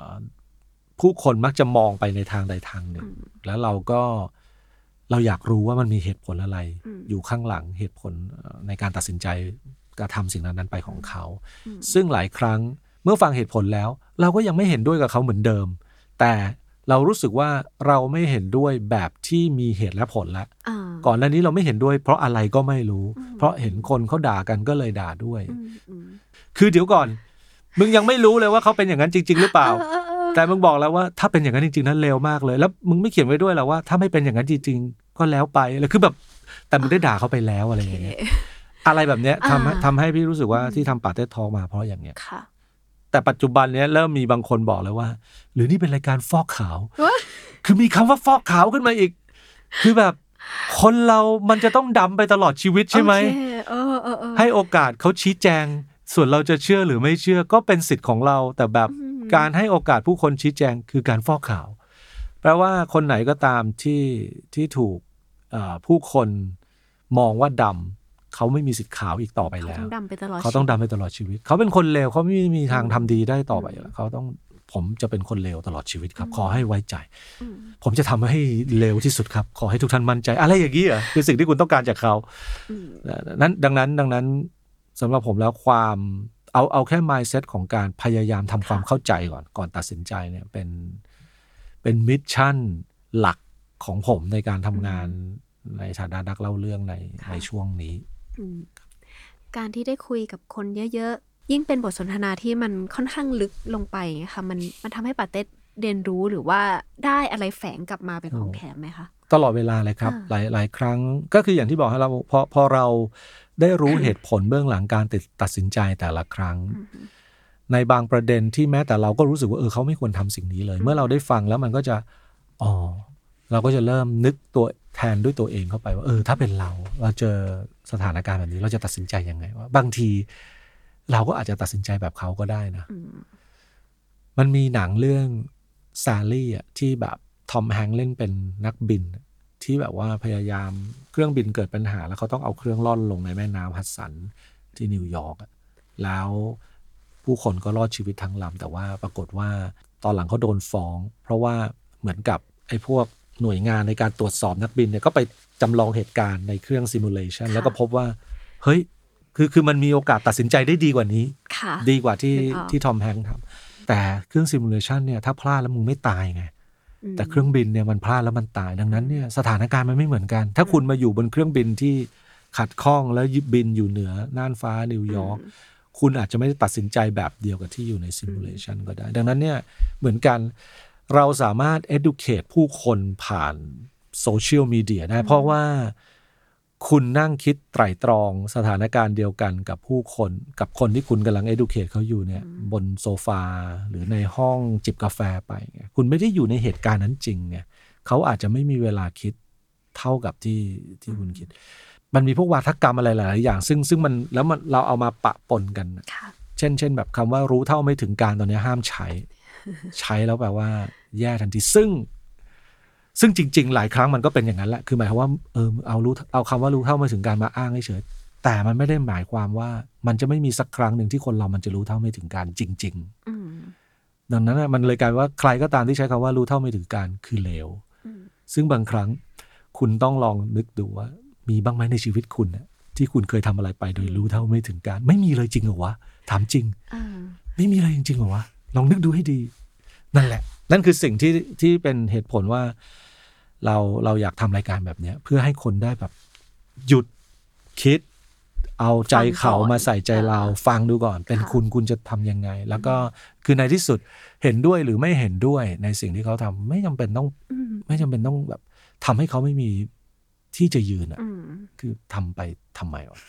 อผู้คนมักจะมองไปในทางใดทางหนึ่ง แล้วเราก็เราอยากรู้ว่ามันมีเหตุผลอะไร อืม อยู่ข้างหลังเหตุผลเอ่อในการตัดสินใจ กระทำสิ่งนั้นๆไปของเขา ซึ่งหลายครั้งเมื่อฟังเหตุผลแล้ว เราก็ยังไม่เห็นด้วยกับเขาเหมือนเดิม แต่เรารู้สึกว่าเราไม่เห็นด้วยแบบที่มีเหตุและผลละอ่าก่อนหน้านี้เราไม่เห็นด้วยเพราะอะไรก็ไม่รู้ เพราะเห็นคนเขาด่ากันก็เลยด่าด้วยอืมอืมคือเดี๋ยวก่อน มึงยังไม่รู้เลยว่าเขาเป็นอย่างนั้นจริง ๆ หรือเปล่าเออเออแต่มึงบอกแล้วว่าถ้าเป็นอย่างนั้นจริงๆนั้นเลวมากเลย แล้วมึงไม่เขียนไว้ด้วยหรอว่าถ้าไม่เป็นอย่างนั้นจริง ๆ ก็แล้วไปแล้วคือแบบแต่มึงได้ด่าเขาไปแล้วอะไรอย่างเงี้ย อะไรแบบเนี้ยทำให้อ่า ทำให้พี่รู้สึกว่าที่ทำปาเต้ทองมาเพราะอย่างเนี้ย ค่ะ แต่ปัจจุบันเนี้ยเริ่มมีบางคนบอกเลยว่า หรือนี่เป็นรายการฟอกขาววะคือมีคำว่าฟอกขาวขึ้นมาอีก คือแบบคนเรามันจะต้องดำไปตลอดชีวิตใช่ไหม โอเคเออเออเออ ให้โอกาสเขาชี้แจง ส่วนเราจะเชื่อหรือไม่เชื่อก็เป็นสิทธิ์ของเรา แต่แบบอืม การให้โอกาสผู้คนชี้แจงคือการฟอกขาว แปลว่าคนไหนก็ตามที่ที่ถูกเอ่อผู้คนมองว่าดำ เขาไม่มีสิทธิ์ขาวอีกต่อไปเขาแล้วต้องดำไปตลอดเขาต้องชีวิตดำไปตลอดชีวิต เขาเป็นคนเลวเขาไม่มีทางทำดีได้ต่อไปอยู่แล้วเขาต้องผมจะเป็นคนเลวตลอดชีวิตครับ ขอให้ไว้ใจอืมผมจะทำให้เลวที่สุดครับ ขอให้ทุกท่านมั่นใจ อะไรอย่างนี้เหรอคือสิ่งที่คุณต้องการจากเขาอืมนั้นดังนั้นดังนั้นสำหรับผมแล้วความเอาเอาแค่ mindset ของการพยายามทำความเข้าใจก่อนก่อนตัดสินใจเนี่ยเป็นเป็นมิชชั่นหลักของผมในการทำงานในฐานะนักเล่าเรื่องในในช่วงนี้อืม การที่ได้คุยกับคนเยอะๆ ยิ่งเป็นบทสนทนาที่มันค่อนข้างลึกลงไปค่ะ มันมันทำให้ปาเต้เรียนรู้หรือว่าได้อะไรแฝงกลับมาเป็นของแถมไหมคะ ตลอดเวลาเลยครับอ่าหลายหลายครั้งก็คืออย่างที่บอกให้เราพอพอเราได้รู้เหตุผลเบื้องหลังการตัดตัดสินใจแต่ละครั้งอืมในบางประเด็นที่แม้แต่เราก็รู้สึกว่าเออเขาไม่ควรทำสิ่งนี้เลย เมื่อเราได้ฟังแล้วมันก็จะอ๋อเราก็จะเริ่มนึกตัว แทนด้วยตัวเองเข้าไปว่าเออถ้าเป็นเรา เราเจอสถานการณ์แบบนี้เราจะตัดสินใจยังไงว่าบางที เราก็อาจจะตัดสินใจแบบเขาก็ได้นะอืมมันมีหนังเรื่องซาลี่อะที่แบบทอมแฮงค์เล่นเป็นนักบิน ที่แบบว่าพยายามเครื่องบินเกิดปัญหา แล้วเขาต้องเอาเครื่องล่อนลงในแม่น้ำฮัดสันที่นิวยอร์กอะแล้วผู้คนก็รอดชีวิตทั้งลำแต่ว่าปรากฏว่าตอนหลังเขาโดนฟ้อง เพราะว่าเหมือนกับไอ้พวก หน่วยงานในการตรวจสอบนักบินเนี่ยก็ไปจำลองเหตุการณ์ในเครื่อง simulation แล้วก็พบว่าเฮ้ยคือคือมันมีโอกาสตัดสินใจได้ดีกว่านี้ค่ะดีกว่าที่นึกออกที่ Tom Hanks ทำแต่เครื่อง simulation เนี่ยถ้าพลาดแล้วมึงไม่ตายไงอืมแต่เครื่องบินเนี่ยมันพลาดแล้วมันตายดังนั้นเนี่ยสถานการณ์มันไม่เหมือนกัน ถ้าคุณมาอยู่บนเครื่องบินที่ขัดข้องแล้วบินอยู่เหนือน่านฟ้านิวยอร์กคุณอาจจะไม่ได้ตัดสินใจแบบเดียวกับที่อยู่ในซิมูเลชันก็ได้ ดังนั้นเนี่ยเหมือนกัน เราสามารถ educate ผู้คนผ่านโซเชียลมีเดียได้ เพราะว่าคุณนั่งคิดไตร่ตรองสถานการณ์เดียวกันกับผู้คนกับคนที่คุณกำลัง educate เขาอยู่เนี่ย บนโซฟาหรือในห้องจิบกาแฟไปไงคุณไม่ได้อยู่ในเหตุการณ์นั้นจริงไงเขาอาจจะไม่มีเวลาคิดเท่ากับที่ที่คุณคิด มันมีพวกวาทกรรมอะไรหลาย ๆ อย่าง ซึ่งซึ่งมันแล้วมันเราเอามาปะปนกันน่ะค่ะเช่น เช่น แบบคำว่ารู้เท่าไม่ถึงการตอนนี้ห้ามใช้ ใช้แล้วแปลว่า แย่ทันทีซึ่ง ซึ่งจริง ๆ หลายครั้งมันก็เป็นอย่างนั้นแหละคือหมายความว่าเออเอารู้เอาคำว่ารู้เท่าไม่ถึงการมาอ้างเฉยๆแต่มันไม่ได้หมายความว่า มันจะไม่มีสักครั้งหนึ่งที่คนเรามันจะรู้เท่าไม่ถึงการจริงอืมๆดังนั้นน่ะมันเลยกลายว่าใครก็ตามที่ใช้คำว่ารู้เท่าไม่ถึงการคือเลวอืมซึ่งบางครั้งคุณต้องลองนึกดูว่า มีบ้างไหมในชีวิตคุณน่ะที่คุณเคยทำอะไรไปโดยรู้เท่าไม่ถึงการ ไม่มีเลยจริงเหรอวะถามจริงอ่าไม่มีอะไรจริงๆเหรอวะ ลองนึกดูให้ดี นั่นแหละ นั่นคือสิ่งที่ที่เป็นเหตุผลว่า เราเราอยากทำรายการแบบเนี้ยเพื่อให้คนได้แบบ หยุดคิด เอาใจเขามาใส่ใจเราฟังดูก่อน เป็นคุณคุณจะทำยังไง แล้วก็คือในที่สุดเห็นด้วยหรือไม่เห็นด้วยในสิ่งที่เขาทำไม่จำเป็นต้องอืมไม่จำเป็นต้องแบบทำให้เขาไม่มีที่จะยืนอะอืมคือทำไปทำไมวะ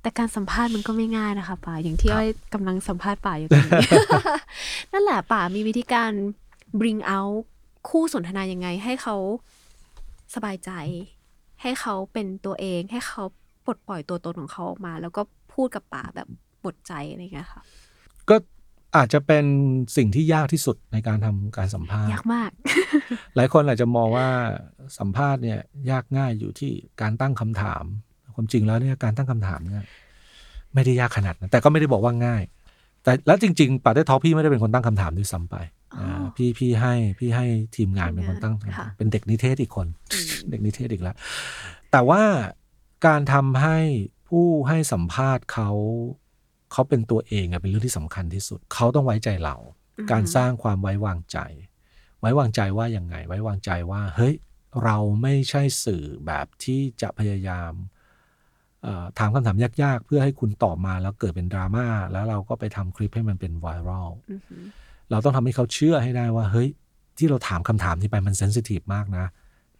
แต่การสัมภาษณ์มันก็ไม่ง่ายนะคะป่าอย่างที่ครับอ้อยกำลังสัมภาษณ์ป่าอยู่ตอนนี้นั่นแหละป่ามีวิธีการ bring out คู่สนทนายังไง ให้เขาสบายใจ ให้เขาเป็นตัวเอง ให้เขาปลดปล่อยตัวตนของเขาออกมา แล้วก็พูดกับป่าแบบหมดใจอะไรอย่างเงี้ยค่ะ ก็อาจจะเป็นสิ่งที่ยากที่สุดในการทำการสัมภาษณ์ยากมาก หลายคนอาจจะมองว่าสัมภาษณ์เนี่ย ยากง่ายอยู่ที่การตั้งคำถาม ความจริงแล้วเนี่ยการตั้งคำถามเนี่ยไม่ได้ยากขนาดนั้นแต่ก็ไม่ได้บอกว่าง่าย แต่แล้วจริง ๆป่าได้ท็อปพี่ไม่ได้เป็นคนตั้งคำถามด้วยซ้ำไปอ๋ออ่าพี่พี่ให้พี่ให้ทีมงานเป็นคนตั้งค่ะเป็นเด็กนิเทศอีกคนอืมเด็กนิเทศอีกแล้ว แต่ว่าการทำให้ผู้ให้สัมภาษณ์เขาเขาเป็นตัวเองอะเป็นเรื่องที่สำคัญที่สุด เขาต้องไว้ใจเรา การสร้างความไว้วางใจ ไว้วางใจว่าอย่างไง ไว้วางใจว่า เฮ้ย เราไม่ใช่สื่อแบบที่จะพยายามเอ่อ ถามคำถามยากๆ เพื่อให้คุณตอบมาแล้วเกิดเป็นดราม่าแล้วเราก็ไปทำคลิปให้มันเป็นไวรัลอือหือเราต้องทำให้เขาเชื่อให้ได้ว่า เฮ้ย ที่เราถามคำถามนี้ไปมันเซนซิทีฟมากนะ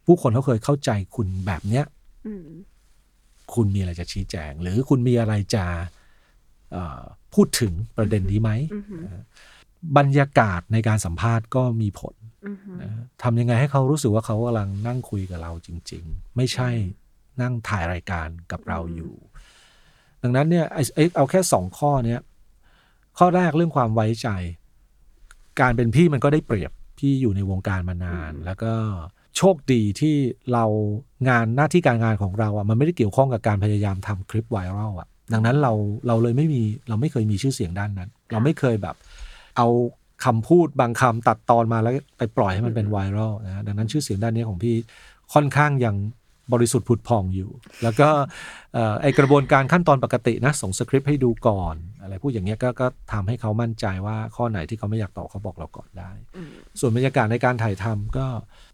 ผู้คนเขาเคยเข้าใจคุณแบบเนี้ยอืมคุณมีอะไรจะชี้แจง หรือคุณมีอะไรจะเอ่อพูดถึงประเด็นนี้ไหมอือหือบรรยากาศในการสัมภาษณ์ก็มีผลอือหือนะทำยังไงให้เขารู้สึกว่าเขากำลังนั่งคุยกับเราจริง ๆ ไม่ใช่ นั่งถ่ายรายการกับเราอยู่ ดังนั้นเนี่ยไอ้ไอ้เอาแค่สองข้อเนี้ยข้อแรกเรื่องความไว้ใจ การเป็นพี่มันก็ได้เปรียบพี่อยู่ในวงการมานาน แล้วก็โชคดีที่เรางานหน้าที่การงานของเราอะมันไม่ได้เกี่ยวข้องกับการพยายามทำคลิปไวรัลอะ ดังนั้นเราเราเลยไม่มีเราไม่เคยมีชื่อเสียงด้านนั้น เราไม่เคยแบบ เอาคำพูดบางคำตัดตอนมาแล้วไปปล่อยให้มันเป็นไวรัลนะฮะดังนั้นชื่อเสียงด้านนี้ของพี่ค่อนข้างยัง บริสุทธิ์ผุดผ่องอยู่ แล้วก็เอ่อไอกระบวนการขั้นตอนปกตินะส่งสคริปต์ให้ดูก่อน อะไรพูดอย่างเงี้ยก็ก็ทำให้เขามั่นใจว่าข้อไหนที่เขาไม่อยากตอบเขาบอกเราก่อนได้ ส่วนบรรยากาศในการถ่ายทำก็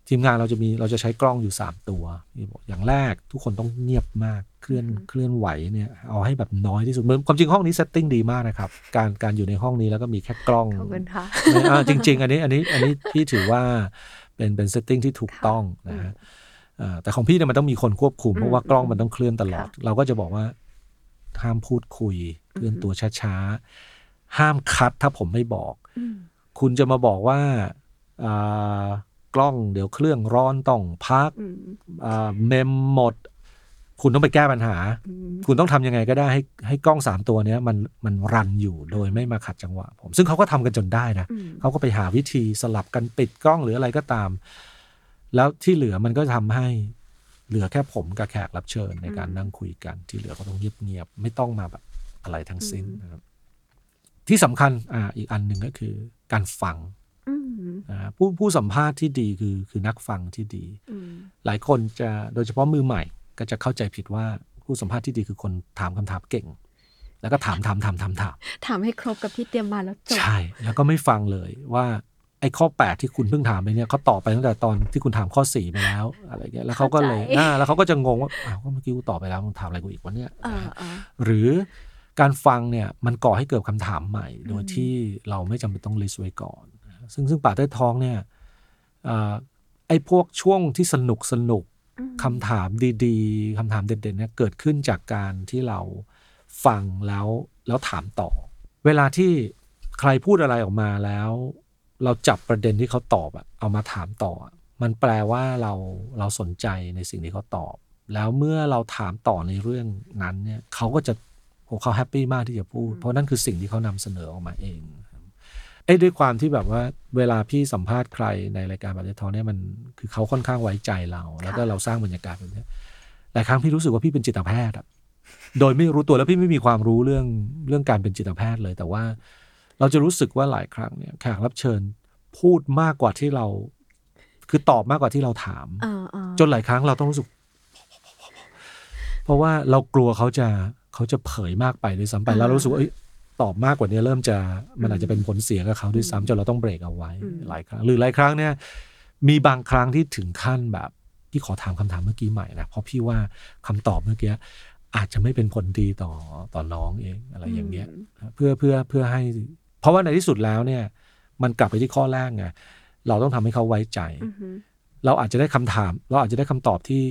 ทีมงานเราจะมีเราจะใช้กล้องอยู่ 3 ตัวที่บอกอย่างแรกทุกคนต้องเงียบมากเคลื่อนเคลื่อนไหวเนี่ยเอาให้แบบน้อยที่สุดเหมือนความจริงห้องนี้เซตติ้งดีมากนะครับ การการอยู่ในห้องนี้แล้วก็มีแค่กล้องขอบคุณค่ะไม่อ่าจริง ๆ อันนี้อันนี้อันนี้พี่ถือว่าเป็นเป็นเซตติ้งที่ถูกต้องนะฮะอ่า แต่ของพี่เนี่ยมันต้องมีคนควบคุม เพราะว่ากล้องมันต้องเคลื่อนตลอด เราก็จะบอกว่า ห้ามพูดคุย เคลื่อนตัวช้าๆ ห้ามคัดถ้าผมไม่บอก คุณจะมาบอกว่าอ่ากล้องเดี๋ยวเครื่องร้อนต้องพักอ่าเมมหมด คุณต้องไปแก้ปัญหา คุณต้องทำยังไงก็ได้ให้ให้กล้องสามตัวเนี้ยมันมันรันอยู่โดยไม่มาขัดจังหวะ ผมซึ่งเขาก็ทำกันจนได้นะเขาก็ไปหาวิธีสลับกันปิดกล้องหรืออะไรก็ตาม แล้วที่เหลือมันก็ทำให้เหลือแค่ผมกับแขกรับเชิญในการนั่งคุยกัน ที่เหลือก็ต้องเงียบๆไม่ต้องมาแบบอะไรทั้งสิ้นนะครับ ที่สำคัญอ่าอีกอันหนึ่งก็คือ การฟังอืมอ่าผู้ผู้สัมภาษณ์ที่ดีคือคือนักฟังที่ดีอืมหลายคนจะโดยเฉพาะมือใหม่ ก็จะเข้าใจผิดว่าผู้สัมภาษณ์ที่ดีคือคนถามคำถามเก่ง แล้วก็ถามถามถามถามถามถามให้ครบกับที่เตรียมมาแล้วจบใช่ แล้วก็ไม่ฟังเลยว่า ไอ้ข้อ 8 ที่คุณเพิ่งถามไปเนี่ยเขาตอบไปตั้งแต่ตอนที่คุณถามข้อ4ไปแล้วอะไรเงี้ยแล้วเขาก็เลยเข้าใจอ่าแล้วเขาก็จะงงว่าอ้าวก็เมื่อกี้กูตอบไปแล้วมึงถามอะไรกูอีกวะเนี่ยเออเออหรือการฟังเนี่ยมันก่อให้เกิดคำถามใหม่ โดยที่เราไม่จำเป็นต้องลิสต์ไว้ก่อน ซึ่งซึ่งป่าใต้ท้องเนี่ยเอ่อไอ้พวกช่วงที่สนุกสนุกคำถามดีๆคำถามเด่นๆเนี่ยเกิดขึ้นจากการที่เราฟังแล้วแล้วถามต่อ เวลาที่ใครพูดอะไรออกมาแล้ว เราจับประเด็นที่เขาตอบอะเอามาถามต่ออะมันแปลว่าเราเราสนใจในสิ่งที่เขาตอบ แล้วเมื่อเราถามต่อในเรื่องนั้นเนี่ยเขาก็จะโหเขา happy มากที่จะพูด เพราะนั่นคือสิ่งที่เขานำเสนอออกมาเองเอ้ยด้วยความที่แบบว่าเวลาพี่สัมภาษณ์ใครในรายการแบบนี้ทองเนี่ยมันคือเขาค่อนข้างไว้ใจเรา แล้วก็เราสร้างบรรยากาศแบบเนี้ยหลายครั้งพี่รู้สึกว่าพี่เป็นจิตแพทย์อะโดยไม่รู้ตัวแล้วพี่ไม่มีความรู้เรื่องเรื่องการเป็นจิตแพทย์เลย แต่ว่า เราจะรู้สึกว่าหลายครั้งเนี่ยแขกรับเชิญพูดมากกว่าที่เรา คือตอบมากกว่าที่เราถามเออเออจนหลายครั้งเราต้องรู้สึก เพราะว่าเรากลัวเขาจะเขาจะเผยมากไปด้วยซ้ำไปแล้วเรารู้สึกว่าเอ้ยตอบมากกว่านี้เริ่มจะมันอาจจะเป็นผลเสียกับเขาด้วยซ้ำจนเราต้องเบรกเอาไว้ หลายครั้ง หรือหลายครั้งเนี่ย มีบางครั้งที่ถึงขั้นแบบพี่ขอถามคำถามเมื่อกี้ใหม่นะเพราะพี่ว่าคำตอบเมื่อกี้อาจจะไม่เป็นผลดีต่อต่อน้องเองอะไรอย่างเงี้ย เพื่อเพื่อเพื่อให้ เพราะว่าในที่สุดแล้วเนี่ย มันกลับไปที่ข้อแรกไงเราต้องทำให้เขาไว้ใจอือหือเราอาจจะได้คำถาม เราอาจจะได้คำตอบที่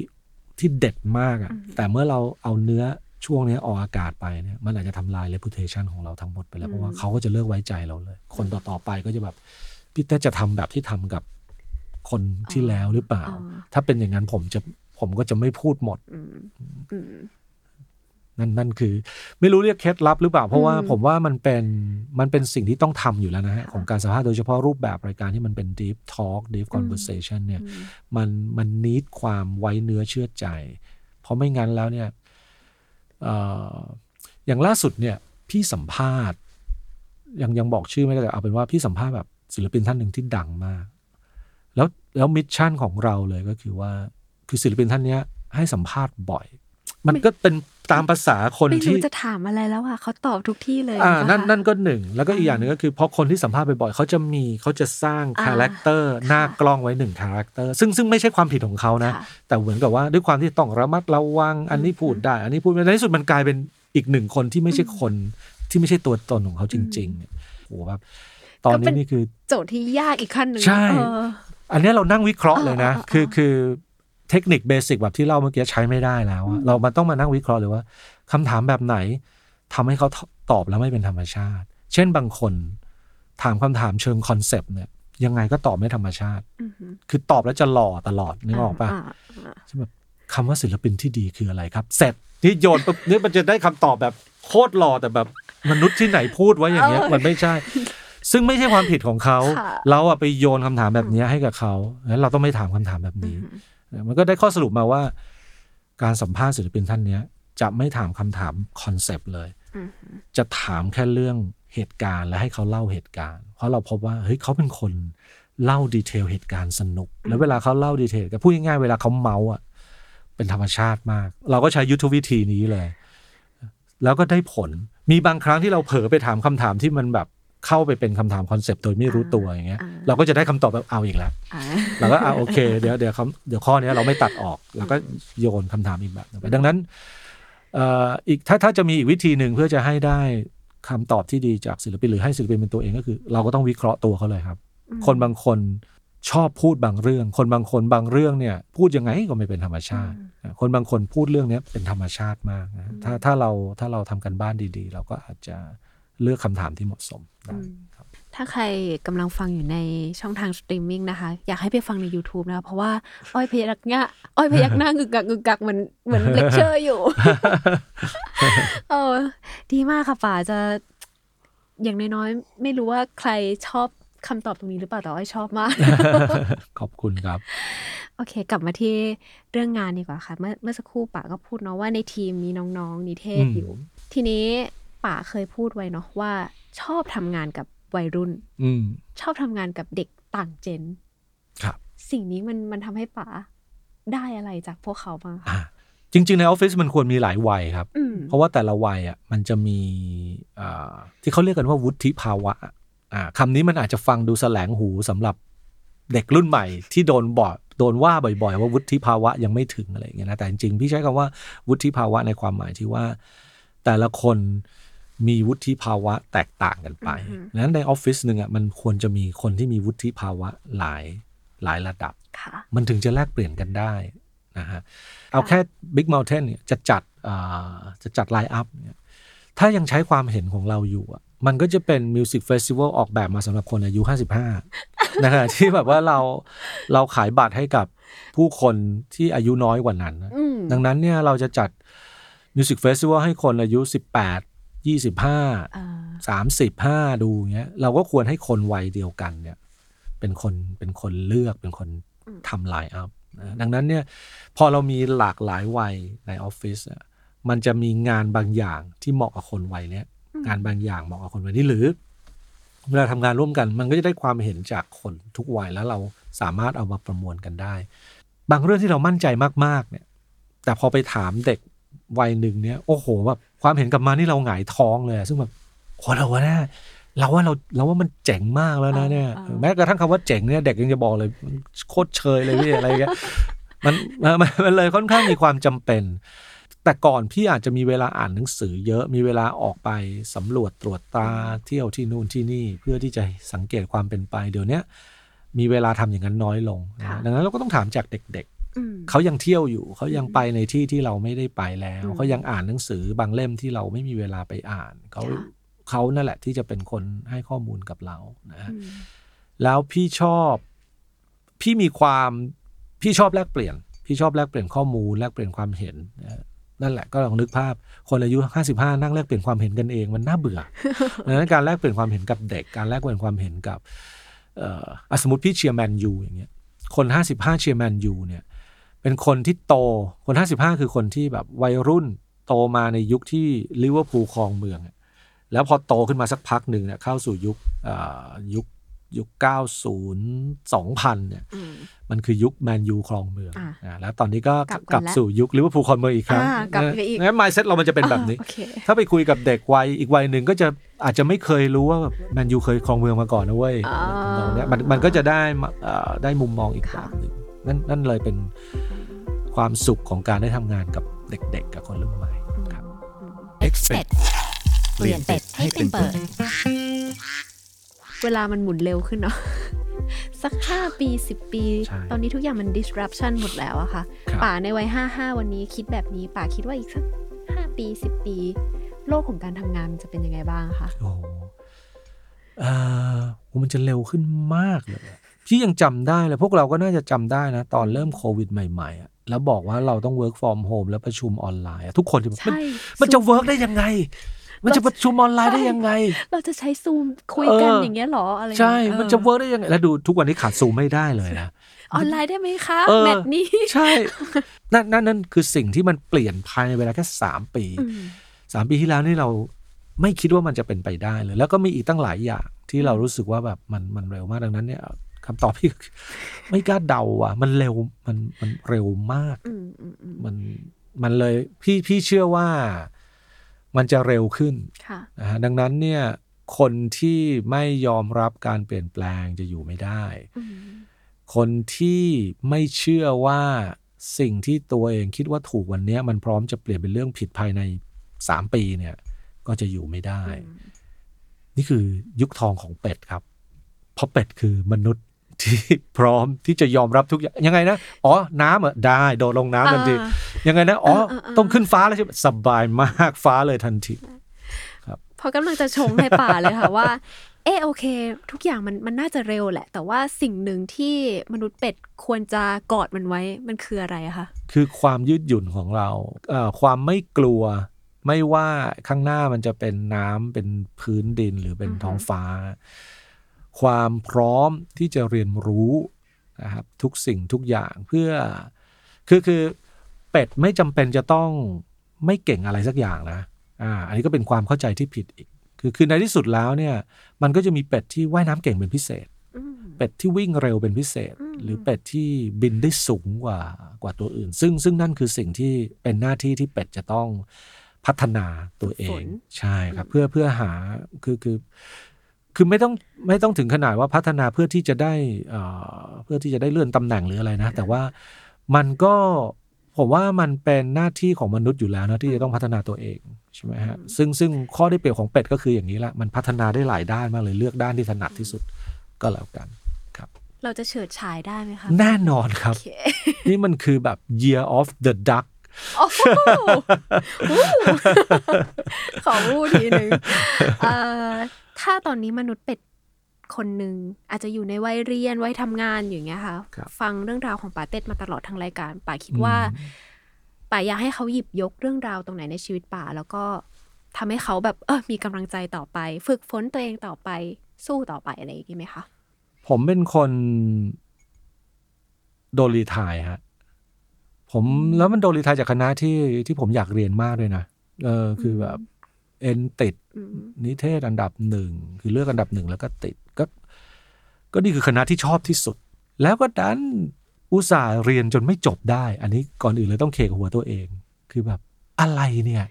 ที่เด็ดมากอะแต่เมื่อเราเอาเนื้อช่วงเนี้ยออกอากาศไปเนี่ยมันอาจจะทำลาย reputation ของเราทั้งหมดไปแล้ว เพราะว่าเขาก็จะเลิกไว้ใจเราเลย คนต่อๆไปก็จะแบบพี่เต้จะทำแบบที่ทำกับคนที่แล้วหรือเปล่าอ๋อถ้าเป็นอย่างนั้นผมจะผมก็จะไม่พูดหมดอืมอืม นั่นนั่นคือ ไม่รู้เรียกเคล็ดลับหรือเปล่า เพราะว่าอืมผมว่ามันเป็นมันเป็นสิ่งที่ต้องทำอยู่แล้วนะฮะ ของการสัมภาษณ์โดยเฉพาะรูปแบบรายการที่มันเป็น deep talk deep conversation เนี่ยมันมันมีความไว้เนื้อเชื่อใจ เพราะไม่งั้นแล้วเนี่ยเอ่ออย่างล่าสุดเนี่ยพี่สัมภาษณ์ ยังยังบอกชื่อไม่ได้แต่เอาเป็นว่าพี่สัมภาษณ์แบบศิลปินท่านหนึ่งที่ดังมาก แล้วแล้ว mission ของเราเลยก็คือว่า คือศิลปินท่านเนี้ยให้สัมภาษณ์บ่อย มันก็เป็น ตามภาษาคนไม่ที่รู้จะถามอะไรแล้วอะเขาตอบทุกที่เลยอ่าปะนั่นคะนั่นก็หนึ่ง แล้วก็อีกอย่างหนึ่งก็คือเพราะคนที่สัมภาษณ์บ่อยๆเขาจะมีเขาจะสร้างอ่า character หน้ากล้องไว้หนึ่ง character ซึ่งซึ่งไม่ใช่ความผิดของเขานะค่ะแต่เหมือนกับว่าด้วยความที่ต้องระมัดระวัง อันนี้พูดได้ อันนี้พูดไม่ได้ในที่สุดมันกลายเป็นอีกหนึ่งคนที่ไม่ใช่คนที่ไม่ใช่ตัวตนของเขาจริงๆเนี่ยโอ้โหแบบตอนนี้นี่คือโจทย์ที่ยากอีกขั้นหนึ่งใช่เอออันเนี้ยเรานั่งวิเคราะห์เลยนะเออเออเออคือคือ เทคนิค basic แบบที่เล่าเมื่อกี้ใช้ไม่ได้แล้วอะเรามันต้องมานั่งวิเคราะห์เลยว่าคำถามแบบไหนทำให้เขาตอบแล้วไม่เป็นธรรมชาติ เช่นบางคนถามคำถามเชิง concept เนี่ยยังไงก็ตอบไม่ธรรมชาติอือหือคือตอบแล้วจะหล่อตลอดนึกออกปะาอ่าใช่แบบคำว่าศิลปินที่ดีคืออะไรครับ เสร็จนี่โยนปุ๊บนี่มันจะได้คำตอบแบบโคตรหล่อแต่แบบมนุษย์ที่ไหนพูดไว้อย่างเงี้ยมันไม่ใช่ ซึ่งไม่ใช่ความผิดของเขาค่ะเราอะไปโยนคำถามแบบนี้ให้กับเขางั้นเราต้องไม่ถามคำถามแบบนี้ มันก็ได้ข้อสรุปมาว่า การสัมภาษณ์ศิลปินท่านเนี้ย จะไม่ถามคำถามคอนเซปต์เลยอืมจะถามแค่เรื่องเหตุการณ์และให้เขาเล่าเหตุการณ์ เพราะเราพบว่าเฮ้ยเขาเป็นคนเล่าดีเทลเหตุการณ์สนุก แล้วเวลาเขาเล่าดีเทลก็พูดง่ายๆเวลาเขาเมาอะเป็นธรรมชาติมาก เราก็ใช้ยุทธวิธีนี้เลย แล้วก็ได้ผลมีบางครั้งที่เราเผลอไปถามคำถามที่มันแบบ เข้าไปเป็นคำถามคอนเซปต์โดยไม่รู้ตัวอย่างเงี้ยอ่าเราก็จะได้คำตอบแบบเอาอีกแล้วอ่าเราก็อ่าโอเค เดี๋ยวเดี๋ยวคำเดี๋ยวข้อเนี้ยเราไม่ตัดออกเราก็โยนคำถามอีกแบบหนึ่งไปดังนั้นเอ่ออีกถ้าถ้าจะมีอีกวิธีหนึ่งเพื่อจะให้ได้คำตอบที่ดีจากศิลปินหรือให้ศิลปินเป็นตัวเองก็คือ เราก็ต้องวิเคราะห์ตัวเขาเลยครับ คนบางคนชอบพูดบางเรื่อง คนบางคนบางเรื่องเนี่ย พูดยังไงก็ไม่เป็นธรรมชาติ คนบางคนพูดเรื่องเนี้ยเป็นธรรมชาติมากนะถ้าถ้าเราถ้าเราทำการบ้านดีๆ เราก็อาจจะ เลือกคำถามที่เหมาะสมได้ครับถ้าใครกำลังฟังอยู่ในช่องทางสตรีมมิ่งนะคะ อยากให้ไปฟังใน YouTube นะคะ เพราะว่า อ้อยพยักหน้าอ้อยพยักหน้ากึกกักกึกกักเหมือนเหมือนเลคเชอร์อยู่เออดีมากค่ะป๋าจะอย่างน้อยๆไม่รู้ว่าใครชอบคำตอบตรงนี้หรือเปล่าแต่อ้อยชอบมาก ขอบคุณครับ โอเค กลับมาที่เรื่องงานดีกว่าค่ะ เมื่อเมื่อสักครู่ป๋าก็พูดเนาะว่าในทีมมีน้องๆนิเทศอืมอยู่ ทีนี้ ป๋าเคยพูดไว้เนาะว่า ชอบทำงานกับวัยรุ่น อืม ชอบทำงานกับเด็กต่างเจน ครับ สิ่งนี้มันมันทำให้ป๋าได้อะไรจากพวกเขาบ้างคะอ่าจริง ๆ ในออฟฟิศมันควรมีหลายวัยครับ อืมเพราะว่าแต่ละวัยอะมันจะมีอ่าที่เขาเรียกกันว่าวุฒิภาวะอ่าคำนี้มันอาจจะฟังดูแสลงหูสำหรับเด็กรุ่นใหม่ ที่โดนบอดโดนว่าบ่อยๆ ว่าวุฒิภาวะยังไม่ถึงอะไรอย่างเงี้ยนะแต่จริงๆพี่ใช้คำว่าวุฒิภาวะในความหมายที่ว่า แต่ละคน มีวุฒิภาวะแตกต่างกันไปดังนั้นในออฟฟิศหนึ่งอะมันควรจะมีคนที่มีวุฒิภาวะหลายหลายระดับค่ะมันถึงจะแลกเปลี่ยนกันได้นะฮะ เอาแค่ Big Mountain เนี่ยจะจัดอ่าจะจัด line up เนี่ยถ้ายังใช้ความเห็นของเราอยู่อะมันก็จะเป็น music festival ออกแบบมาสำหรับคนอายุ 55 นะฮะที่แบบว่าเราเราขายบัตรให้กับผู้คนที่อายุน้อยกว่านั้นนะอืมดังนั้นเนี่ยเราจะจัด music festival ให้คนอายุ 18 25อ่าสามสิบห้าดูเงี้ยเราก็ควรให้คนวัยเดียวกันเนี่ย เป็นคนเป็นคนเลือกเป็นคนทำ line up นะดังนั้นเนี่ยพอเรามีหลากหลายวัยในออฟฟิศอะมันจะมีงานบางอย่างที่เหมาะกับคนวัยเนี้ยงานบางอย่างเหมาะกับคนวัยนี้หรือ เวลาทำงานร่วมกัน มันก็จะได้ความเห็นจากคนทุกวัยแล้วเราสามารถเอามาประมวลกันได้ บางเรื่องที่เรามั่นใจมากๆเนี่ย แต่พอไปถามเด็ก วัยหนึ่งเนี่ยโอ้โหแบบความเห็นกลับมานี่เราหงายท้องเลยอะซึ่งแบบโหเราว่าน่าเราว่าเราเราว่ามันเจ๋งมากแล้วนะเนี่ยอ่าอ่าแม้กระทั่งคำว่าเจ๋งเนี่ยเด็กยังจะบอกเลยมันโคตรเชยเลยพี่อะไรอย่างเงี้ยมันมันมันมันเลยค่อนข้างมีความจำเป็น แต่ก่อนพี่อาจจะมีเวลาอ่านหนังสือเยอะมีเวลาออกไปสำรวจตรวจตราเที่ยวที่นู่นที่นี่ เพื่อที่จะสังเกตความเป็นไปเดี๋ยวเนี้ยมีเวลาทำอย่างนั้นน้อยลงนะค่ะดังนั้นเราก็ต้องถามจากเด็กๆอืม เขายังเที่ยวอยู่เขายังไปในที่ที่เราไม่ได้ไปแล้วอืมเขายังอ่านหนังสือบางเล่มที่เราไม่มีเวลาไปอ่านเขาค่ะเขานั่นแหละที่จะเป็นคนให้ข้อมูลกับเรานะฮะอืมแล้วพี่ชอบพี่มีความพี่ชอบแลกเปลี่ยน พี่ชอบแลกเปลี่ยนข้อมูลแลกเปลี่ยนความเห็นนะฮะนั่นแหละก็ลองนึกภาพคนอายุห้าสิบห้านั่งแลกเปลี่ยนความเห็นกันเองมันน่าเบื่อดังนั้นการแลกเปลี่ยนความเห็นกับเด็กการแลกเปลี่ยนความเห็นกับเอ่ออะสมมติพี่เชียร์แมนยูอย่างเงี้ยคนห้าสิบห้าเชียร์แมนยูเนี่ย เป็นคนที่โตคนห้าสิบห้าคือคนที่แบบวัยรุ่นโตมาในยุคที่ลิเวอร์พูลครองเมืองอะแล้วพอโตขึ้นมาสักพักหนึ่งเนี่ยเข้าสู่ยุคเอ่อยุคยุค 90 2000 เนี่ยอืมมันคือยุคแมนยูครองเมืองอะอ่าแล้วตอนนี้ก็กลับกันกลับแล้วสู่ยุคลิเวอร์พูลครองเมืองอีกครั้งอ่ากลับไปอีกงั้น mindset เรามันจะเป็นแบบนี้อ่าโอเคถ้าไปคุยกับเด็กวัยอีกวัยหนึ่งก็จะอาจจะไม่เคยรู้ว่าแบบแมนยูเคยครองเมืองมาก่อนนะเว้ยอ่าทำนองเนี้ยมันมันก็จะได้มาเอ่อได้มุมมองอีกแบค่ะบหนึ่งนั่นนั่นเลยเป็น ความสุขของการได้ทำงานกับเด็กๆ กับคนรุ่นใหม่ครับ Expect เปลี่ยนเป็ดให้เป็นเปิด เวลามันหมุนเร็วขึ้นเนาะสักห้าปีสิบปี ใช่ตอนนี้ทุกอย่างมัน disruption หมดแล้วอะค่ะ ครับ ป่าในวัยห้าห้าวันนี้คิดแบบนี้ป่าคิดว่าอีกสักห้าปีสิบปี โลกของการทำงานมันจะเป็นยังไงบ้างคะ โอ้โหเอ่อโหมันจะเร็วขึ้นมากเลยอะพี่ยังจำได้เลย พวกเราก็น่าจะจำได้นะ ตอนเริ่มโควิดใหม่ๆอะ แล้วบอกว่าเราต้อง work from home แล้วประชุมออนไลน์อะทุกคนจะแบบมันใช่มันจะ work ได้ยังไง มันจะประชุมออนไลน์ได้ยังไง เราจะใช้ซูมคุยกันเออออย่างเงี้ยเหรออะไรใช่เงี้ยมันจะเวิร์กได้ยังไง แล้วดูทุกวันนี้ขาดซูมไม่ได้เลยนะออนไลน์ได้ไหมคะเออแมตช์นี้ใช่นั่นนั่นนั่นคือสิ่งที่มันเปลี่ยนภายในเวลาแค่สามปีอืมสามปีที่แล้วนี่เราไม่คิดว่ามันจะเป็นไปได้เลย แล้วก็มีอีกตั้งหลายอย่างที่เรารู้สึกว่าแบบมันมันเร็วมากดังนั้นเนี่ย คำตอบพี่คือไม่กล้าเดาอะ มันเร็วมันมันเร็วมากอืมอืมอืมมันมันเลยพี่พี่เชื่อว่ามันจะเร็วขึ้นค่ะนะฮะดังนั้นเนี่ย คนที่ไม่ยอมรับการเปลี่ยนแปลงจะอยู่ไม่ได้อืมคนที่ไม่เชื่อว่าสิ่งที่ตัวเองคิดว่าถูกวันเนี้ยมันพร้อมจะเปลี่ยนเป็นเรื่องผิดภายในสามปีเนี่ย ก็จะอยู่ไม่ได้ นี่คือยุคทองของเป็ดครับ เพราะเป็ดคือมนุษย์ ที่พร้อมที่จะยอมรับทุกอย่างยังไงนะ อ๋อ น้ำเหรอได้โดดลงน้ำทันทีอ่ายังไงนะ อ๋อเออเออเออต้องขึ้นฟ้าแล้วใช่ไหมสบายมากฟ้าเลยทันทีเพราะกำลังจะชงให้ป่าเลยค่ะว่า เออโอเค ทุกอย่างมันมันน่าจะเร็วแหละ แต่ว่าสิ่งหนึ่งที่มนุษย์เป็ดควรจะกอดมันไว้มันคืออะไรอะคะคือความยืดหยุ่นของเราเอ่อความไม่กลัว ไม่ว่าข้างหน้ามันจะเป็นน้ำเป็นพื้นดินหรือเป็นอือฮึท้องฟ้า ความพร้อมที่จะเรียนรู้นะครับทุกสิ่งทุกอย่างเพื่อคือคือเป็ดไม่จำเป็นจะต้องไม่เก่งอะไรสักอย่างนะอ่าอันนี้ก็เป็นความเข้าใจที่ผิดอีก คือคือในที่สุดแล้วเนี่ยมันก็จะมีเป็ดที่ว่ายน้ำเก่งเป็นพิเศษอืมเป็ดที่วิ่งเร็วเป็นพิเศษอืมหรือเป็ดที่บินได้สูงกว่ากว่าตัวอื่น ซึ่งซึ่งนั่นคือสิ่งที่เป็นหน้าที่ที่เป็ดจะต้องพัฒนาตัวเองใช่ครับเพื่อเพื่อหาคือคือ คือไม่ต้องไม่ต้องถึงขนาดว่าพัฒนาเพื่อที่จะได้เอ่อเพื่อที่จะได้เลื่อนตำแหน่งหรืออะไรนะ แต่ว่ามันก็ผมว่ามันเป็นหน้าที่ของมนุษย์อยู่แล้วนะที่จะต้องพัฒนาตัวเองใช่ไหมฮะซึ่งซึ่งข้อได้เปรียบของเป็ดก็คืออย่างนี้แหละมันพัฒนาได้หลายด้านมากเลยเลือกด้านที่ถนัดที่สุดก็แล้วกันครับ เราจะเฉิดฉายได้ไหมคะแน่นอนครับโอเคนี่มันคือแบบ year of the duck โอ้โหอู้ขอพูดทีหนึ่งเอ่อ ถ้าตอนนี้มนุษย์เป็ดคนหนึ่งอาจจะอยู่ในวัยเรียนวัยทำงานอย่างเงี้ยค่ะครับฟังเรื่องราวของป่าเต็ดมาตลอดทั้งรายการ ป่าคิดว่าป่าอยากให้เขาหยิบยกเรื่องราวตรงไหนในชีวิตป่า แล้วก็ทำให้เขาแบบเออมีกำลังใจต่อไป ฝึกฝนตัวเองต่อไปสู้ต่อไปอะไรอย่างงี้ไหมคะผมเป็นคนโดนรีไทายฮะผมแล้วมันโดนรีไทายจากคณะที่ที่ผมอยากเรียนมากเลยนะเออคือแบบ เอ็นติดอืมนิเทศอันดับหนึ่งคือเลือกอันดับหนึ่งแล้วก็ติดก็ ก็นี่คือคณะที่ชอบที่สุด แล้วก็ดันอุตส่าห์เรียนจนไม่จบได้ อันนี้ก่อนอื่นเลยต้องเคกหัวตัวเอง คือแบบอะไรเนี่ย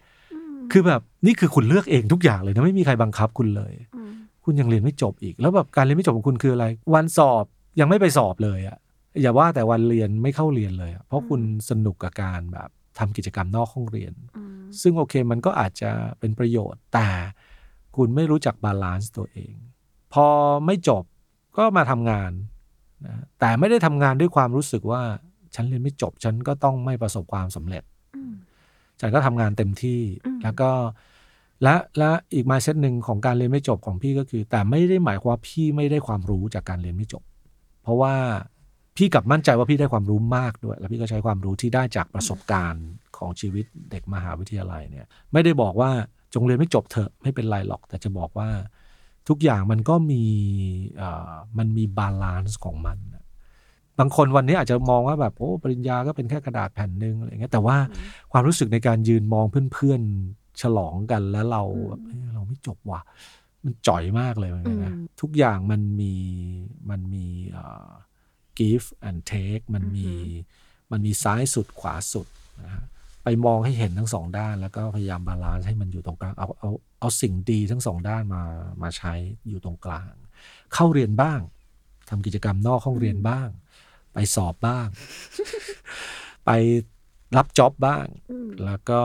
คือแบบนี่คือคุณเลือกเองทุกอย่างเลยนะไม่มีใครบังคับคุณเลยอืมคุณยังเรียนไม่จบอีก แล้วแบบการเรียนไม่จบของคุณคืออะไร วันสอบยังไม่ไปสอบเลยอะอย่าว่าแต่วันเรียนไม่เข้าเรียนเลยอะเพราะคุณสนุกกับการแบบ ทำกิจกรรมนอกห้องเรียนอืมซึ่งโอเคมันก็อาจจะเป็นประโยชน์ แต่คุณไม่รู้จัก balance ตัวเอง พอไม่จบก็มาทำงานนะแต่ไม่ได้ทำงานด้วยความรู้สึกว่า ฉันเรียนไม่จบ ฉันก็ต้องไม่ประสบความสำเร็จอืมฉันก็ทำงานเต็มที่อืมแล้วก็และและอีก mindset หนึ่งของการเรียนไม่จบของพี่ก็คือ แต่ไม่ได้หมายความว่าพี่ไม่ได้ความรู้จากการเรียนไม่จบ เพราะว่า พี่กลับมั่นใจว่าพี่ได้ความรู้มากด้วย แล้วพี่ก็ใช้ความรู้ที่ได้จากประสบการณ์ของชีวิตเด็กมหาวิทยาลัยเนี่ย ไม่ได้บอกว่าจงเรียนไม่จบเถอะไม่เป็นไรหรอก แต่จะบอกว่าทุกอย่างมันก็มีเอ่อมันมี balance ของมันนะบางคนวันนี้อาจจะมองว่าแบบโอ้ปริญญาก็เป็นแค่กระดาษแผ่นหนึ่งอะไรเงี้ยแต่ว่าความรู้สึกในการยืนมองเพื่อนๆฉลองกันแล้วเราแบบเฮ้ยเราไม่จบว่ะมันจ๋อยมากเลยเหมือนกันนะอืมทุกอย่างมันมีมันมีเอ่อ give and take มันมีมันมีซ้ายสุดขวาสุดนะฮะไปมองให้เห็นทั้งสองด้าน แล้วก็พยายาม balance ให้มันอยู่ตรงกลางเอาเอาเอาสิ่งดีทั้งสองด้านมามาใช้อยู่ตรงกลาง เข้าเรียนบ้างทำกิจกรรมนอกห้องเรียนบ้าง ไปสอบบ้าง ไปรับ job บ้างอืมแล้วก็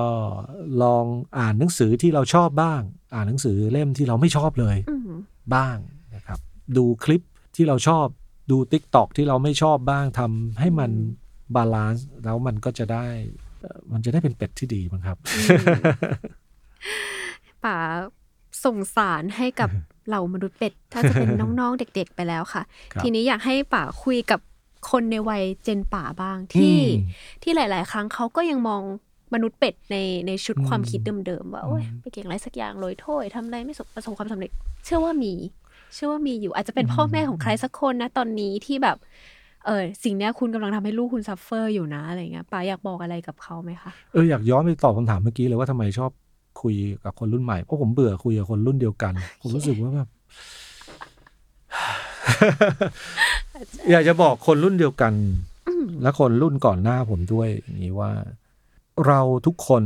ลองอ่านหนังสือที่เราชอบบ้าง อ่านหนังสือเล่มที่เราไม่ชอบเลยอืมบ้างนะครับ ดูคลิปที่เราชอบ ดู TikTok ที่เราไม่ชอบบ้างทำให้มัน balance แล้วมันก็จะได้เอ่อมันจะได้เป็นเป็ดที่ดีมั้งครับป๋าส่งสารให้กับเหล่ามนุษย์เป็ด ถ้าจะเป็นน้องๆเด็ก ๆ ไปแล้วค่ะครับทีนี้อยากให้ป๋าคุยกับคนในวัย gen ป๋าบ้างที่อืมที่หลาย ๆ ครั้งเขาก็ยังมองมนุษย์เป็ดในในชุดอืมความคิดเดิมๆว่าโอ้ยอืมไปเก่งอะไรสักอย่างโรยโถ้วยทำอะไรไม่สประสบความสำเร็จ เชื่อว่ามี เชื่อว่ามีอยู่ อาจจะเป็นพ่อแม่ของใครสักคนนะตอนนี้ที่แบบ เออสิ่งเนี้ยคุณกำลังทำให้ลูกคุณ suffer อยู่นะอะไรเงี้ยป๋าอยากบอกอะไรกับเขาไหมคะเอออยากย้อนไปตอบคำถามเมื่อกี้เลยว่าทำไมชอบคุยกับคนรุ่นใหม่เพราะผมเบื่อคุยกับคนรุ่นเดียวกัน ผมรู้สึกว่าแบบอยากจะบอกคนรุ่นเดียวกัน และคนรุ่นก่อนหน้าผมด้วยอย่างนี้ว่า เราทุกคน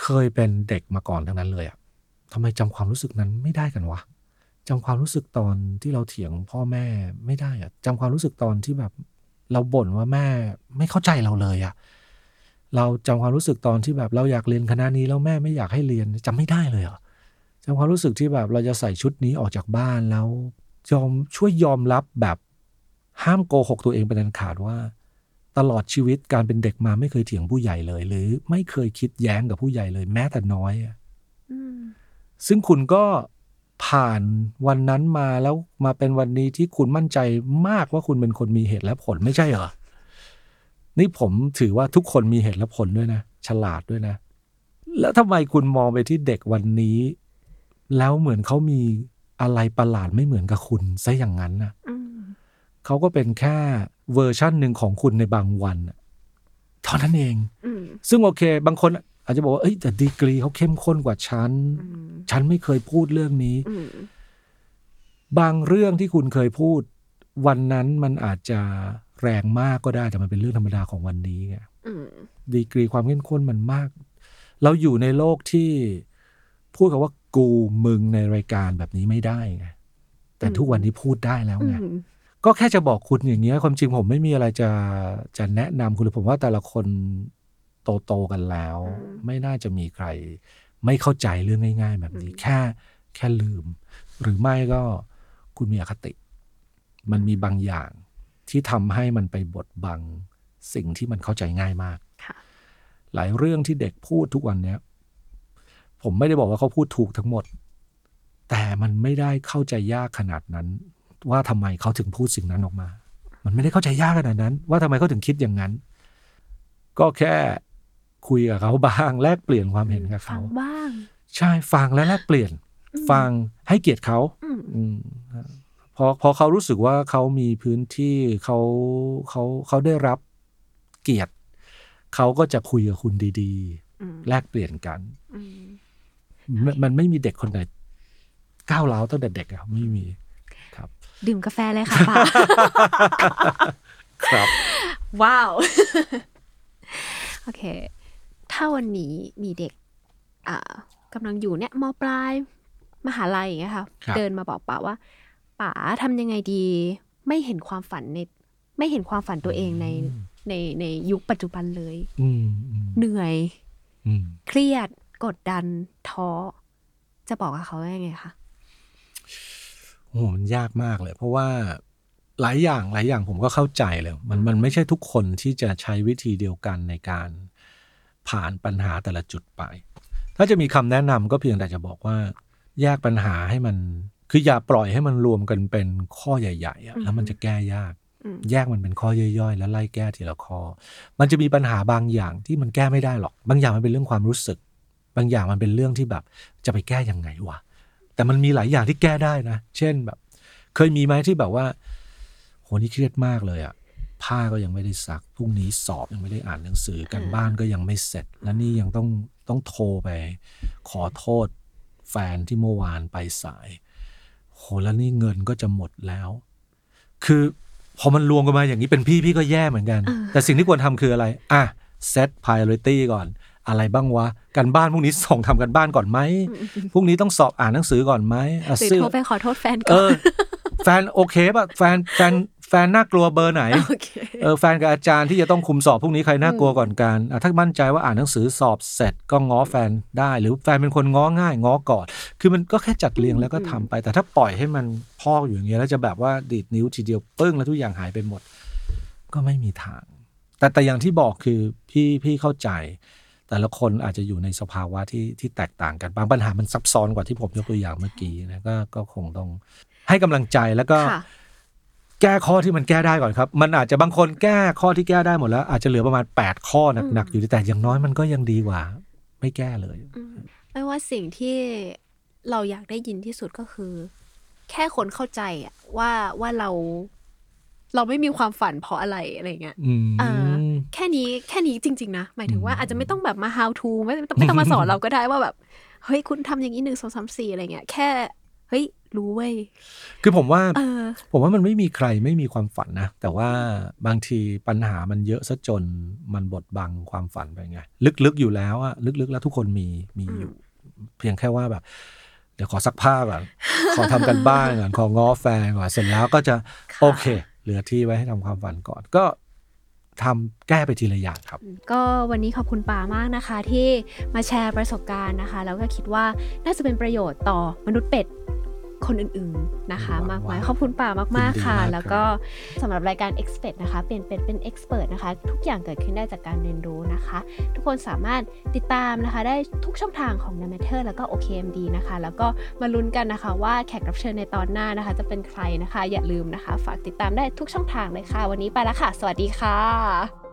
เคยเป็นเด็กมาก่อนทั้งนั้นเลยอะทำไมจำความรู้สึกนั้นไม่ได้กันวะ จำความรู้สึกตอนที่เราเถียงพ่อแม่ไม่ได้อะจำความรู้สึกตอนที่แบบ เราบ่นว่าแม่ไม่เข้าใจเราเลยอะเราจำความรู้สึกตอนที่แบบเราอยากเรียนคณะนี้แล้วแม่ไม่อยากให้เรียนจำไม่ได้เลยเหรอจำความรู้สึกที่แบบเราจะใส่ชุดนี้ออกจากบ้านแล้วยอมช่วยยอมรับแบบห้ามโกหกตัวเองเป็นอันขาดว่า ตลอดชีวิตการเป็นเด็กมาไม่เคยเถียงผู้ใหญ่เลย หรือไม่เคยคิดแย้งกับผู้ใหญ่เลย แม้แต่น้อยอะอืมซึ่งคุณก็ ผ่านวันนั้นมาแล้วมาเป็นวันนี้ที่คุณมั่นใจมากว่าคุณเป็นคนมีเหตุและผลไม่ใช่เหรอ นี่ผมถือว่าทุกคนมีเหตุและผลด้วยนะ ฉลาดด้วยนะ แล้วทำไมคุณมองไปที่เด็กวันนี้ แล้วเหมือนเขามีอะไรประหลาดไม่เหมือนกับคุณซะอย่างนั้นนะอืมเขาก็เป็นแค่เวอร์ชั่นหนึ่งของคุณในบางวันน่ะเท่านั้นเองอืมซึ่งโอเค บางคน อาจจะบอกว่าเอ้ยแต่ดีกรีเขาเข้มข้นกว่าฉันอืมฉันไม่เคยพูดเรื่องนี้อืมบางเรื่องที่คุณเคยพูด วันนั้นมันอาจจะแรงมากก็ได้แต่มันเป็นเรื่องธรรมดาของวันนี้ไงอืมดีกรีความเข้มข้นมันมาก เราอยู่ในโลกที่พูดคำว่ากูมึงในรายการแบบนี้ไม่ได้ไงแต่ทุกวันนี้พูดได้แล้วอืไงมก็แค่จะบอกคุณอย่างเงี้ยความจริงผมไม่มีอะไรจะจะแนะนำคุณเลยผมว่าแต่ละคน โตโตๆกันแล้ว ไม่น่าจะมีใคร ไม่เข้าใจเรื่องง่าย ๆ แบบนี้ แค่แค่ลืม หรือไม่ก็คุณมีอคติ มันมีบางอย่างที่ทำให้มันไปบดบังสิ่งที่มันเข้าใจง่ายมากค่ะหลายเรื่องที่เด็กพูดทุกวันเนี้ย ผมไม่ได้บอกว่าเขาพูดถูกทั้งหมด แต่มันไม่ได้เข้าใจยากขนาดนั้น ว่าทำไมเขาถึงพูดสิ่งนั้นออกมา มันไม่ได้เข้าใจยากขนาดนั้น ว่าทำไมเขาถึงคิดอย่างนั้น ก็แค่ คุยกับเขาบ้าง แลกเปลี่ยนความเห็นกับฟัเขางบ้าง ใช่ฟังและแลกเปลี่ยน ฟังให้เกียรติเขาอืมอืมพอพอเขารู้สึกว่าเขามีพื้นที่เขาเขาเขาได้รับเกียรติ เขาก็จะคุยกับคุณดีอืมๆแลกเปลี่ยนกันอืมมันมันไม่มีเด็กคนไหนก้าวร้าวตั้งแต่เด็กอะไม่มีครับ ดื่มกาแฟเลยค่ะป๋าครับ ว้าว โอเค ถ้าวันนี้มีเด็กอ่ากำลังอยู่เนี่ยมปลายมหาลัยอย่างเงี้ยค่ะครับเดินมาบอกป๋าว่าป๋าทำยังไงดี ไม่เห็นความฝันในไม่เห็นความฝันตัวเองในในในยุคปัจจุบันเลยอืมอืมเหนื่อยอืมเครียดกดดันท้อจะบอกกับเขาว่ายังไงคะโอ้โหมันยากมากเลย เพราะว่าหลายอย่างหลายอย่างผมก็เข้าใจเลย มันมันไม่ใช่ทุกคนที่จะใช้วิธีเดียวกันในการ ผ่านปัญหาแต่ละจุดไป ถ้าจะมีคำแนะนำก็เพียงแต่จะบอกว่า แยกปัญหาให้มัน คืออย่าปล่อยให้มันรวมกันเป็นข้อใหญ่ๆอะแล้วมันจะแก้ยากอืมแยกมันเป็นข้อย่อยๆ แล้วไล่แก้ทีละข้อ มันจะมีปัญหาบางอย่างที่มันแก้ไม่ได้หรอก บางอย่างมันเป็นเรื่องความรู้สึก บางอย่างมันเป็นเรื่องที่แบบ จะไปแก้ยังไงวะ แต่มันมีหลายอย่างที่แก้ได้นะ เช่นแบบ เคยมีไหมที่แบบว่า โหนี่เครียดมากเลยอะ ผ้าก็ยังไม่ได้ซักพรุ่งนี้สอบยังไม่ได้อ่านหนังสือกันบ้านก็ยังไม่เสร็จ แล้วนี่ยังต้องต้องโทรไป ขอโทษแฟนที่เมื่อวานไปสายโหแล้วนี่เงินก็จะหมดแล้ว คือพอมันรวมกันมาอย่างนี้เป็นพี่พี่ก็แย่เหมือนกัน แต่สิ่งที่ควรทำคืออะไร อะ set priority ก่อน อะไรบ้างวะกันบ้านพรุ่งนี้ส่งทำกันบ้านก่อนไหมพรุ่งนี้ต้องสอบอ่านหนังสือก่อนไหมอะหรือเสื้อโทรไปขอโทษแฟนเอก่อนอแฟนโอเคป่ะแฟนแฟน แฟนน่ากลัวเบอร์ไหนโอเคเออแฟนกับอาจารย์ที่จะต้องคุมสอบพรุ่งนี้ใครน่ากลัวก่อนกันอะถ้ามั่นใจว่าอ่านหนังสือสอบเสร็จก็ง้อแฟนได้ หรือแฟนเป็นคนง้อง่าย ง้อก่อน คือมันก็แค่จัดเรียงแล้วก็ทำไป แต่ถ้าปล่อยให้มันพอกอยู่อย่างเงี้ยแล้วจะแบบว่าดีดนิ้วทีเดียวปึ้งแล้วทุกอย่างหายไปหมด ก็ไม่มีทาง แต่แต่อย่างที่บอกคือพี่พี่เข้าใจ แต่ละคนอาจจะอยู่ในสภาวะที่ที่แตกต่างกันบางปัญหามันซับซ้อนกว่าที่ผมยกตัวอย่างเมื่อกี้นะก็ก็คงต้องให้กำลังใจแล้วก็ค่ะ แก้ข้อที่มันแก้ได้ก่อนครับ มันอาจจะบางคนแก้ข้อที่แก้ได้หมดแล้ว อาจจะเหลือประมาณ 8 ข้อหนักๆอยู่แต่อย่างน้อยมันก็ยังดีกว่า ไม่แก้เลยอืมไม่ว่าสิ่งที่เราอยากได้ยินที่สุดก็คือ แค่คนเข้าใจอะว่าว่าเรา เราไม่มีความฝันเพราะอะไรอะไรเงี้ยอืมเออแค่นี้แค่นี้จริง ๆ นะ หมายถึงว่าอาจจะไม่ต้องแบบมา how to ไม่ไม่ต้องไม่ต้องมาสอนเราก็ได้ว่าแบบเฮ้ยคุณทำอย่างนี้หนึ่งสองสามสี่อะไรเงี้ยแค่ เฮ้ย รู้เว้ย คือผมว่าเออ ผมว่ามันไม่มีใครไม่มีความฝันนะ แต่ว่าบางทีปัญหามันเยอะซะจนมันบดบังความฝันไปไง ลึกๆอยู่แล้วอะลึกๆแล้วทุกคนมีมีอยู่ เพียงแค่ว่าแบบ เดี๋ยวขอซักผ้าก่อน ขอทำกันบ้านก่อน ของ้อแฟนก่อนเสร็จแล้วก็จะค่ะโอเค เหลือที่ไว้ให้ทำความฝันก่อนก็ทำแก้ไปทีละอย่างครับ ก็วันนี้ขอบคุณปามากนะคะ ที่มาแชร์ประสบการณ์นะคะ แล้วก็คิดว่าน่าจะเป็นประโยชน์ต่อมนุษย์เป็ด คนอื่นๆนะคะหวัมางกมายว่าขอบคุณป่ามากๆค่ะยินดีมากครับแล้วก็สำหรับรายการ Expert นะคะเป็นเป็นเป็น Expert นะคะ ทุกอย่างเกิดขึ้นได้จากการเรียนรู้นะคะ ทุกคนสามารถติดตามนะคะ ได้ทุกช่องทางของ The Matter แล้วก็ OKMD นะคะ แล้วก็มาลุ้นกันนะคะว่าแขกรับเชิญในตอนหน้านะคะ จะเป็นใครนะคะ อย่าลืมนะคะ ฝากติดตามได้ทุกช่องทางเลยค่ะ วันนี้ไปแล้วค่ะ สวัสดีค่ะ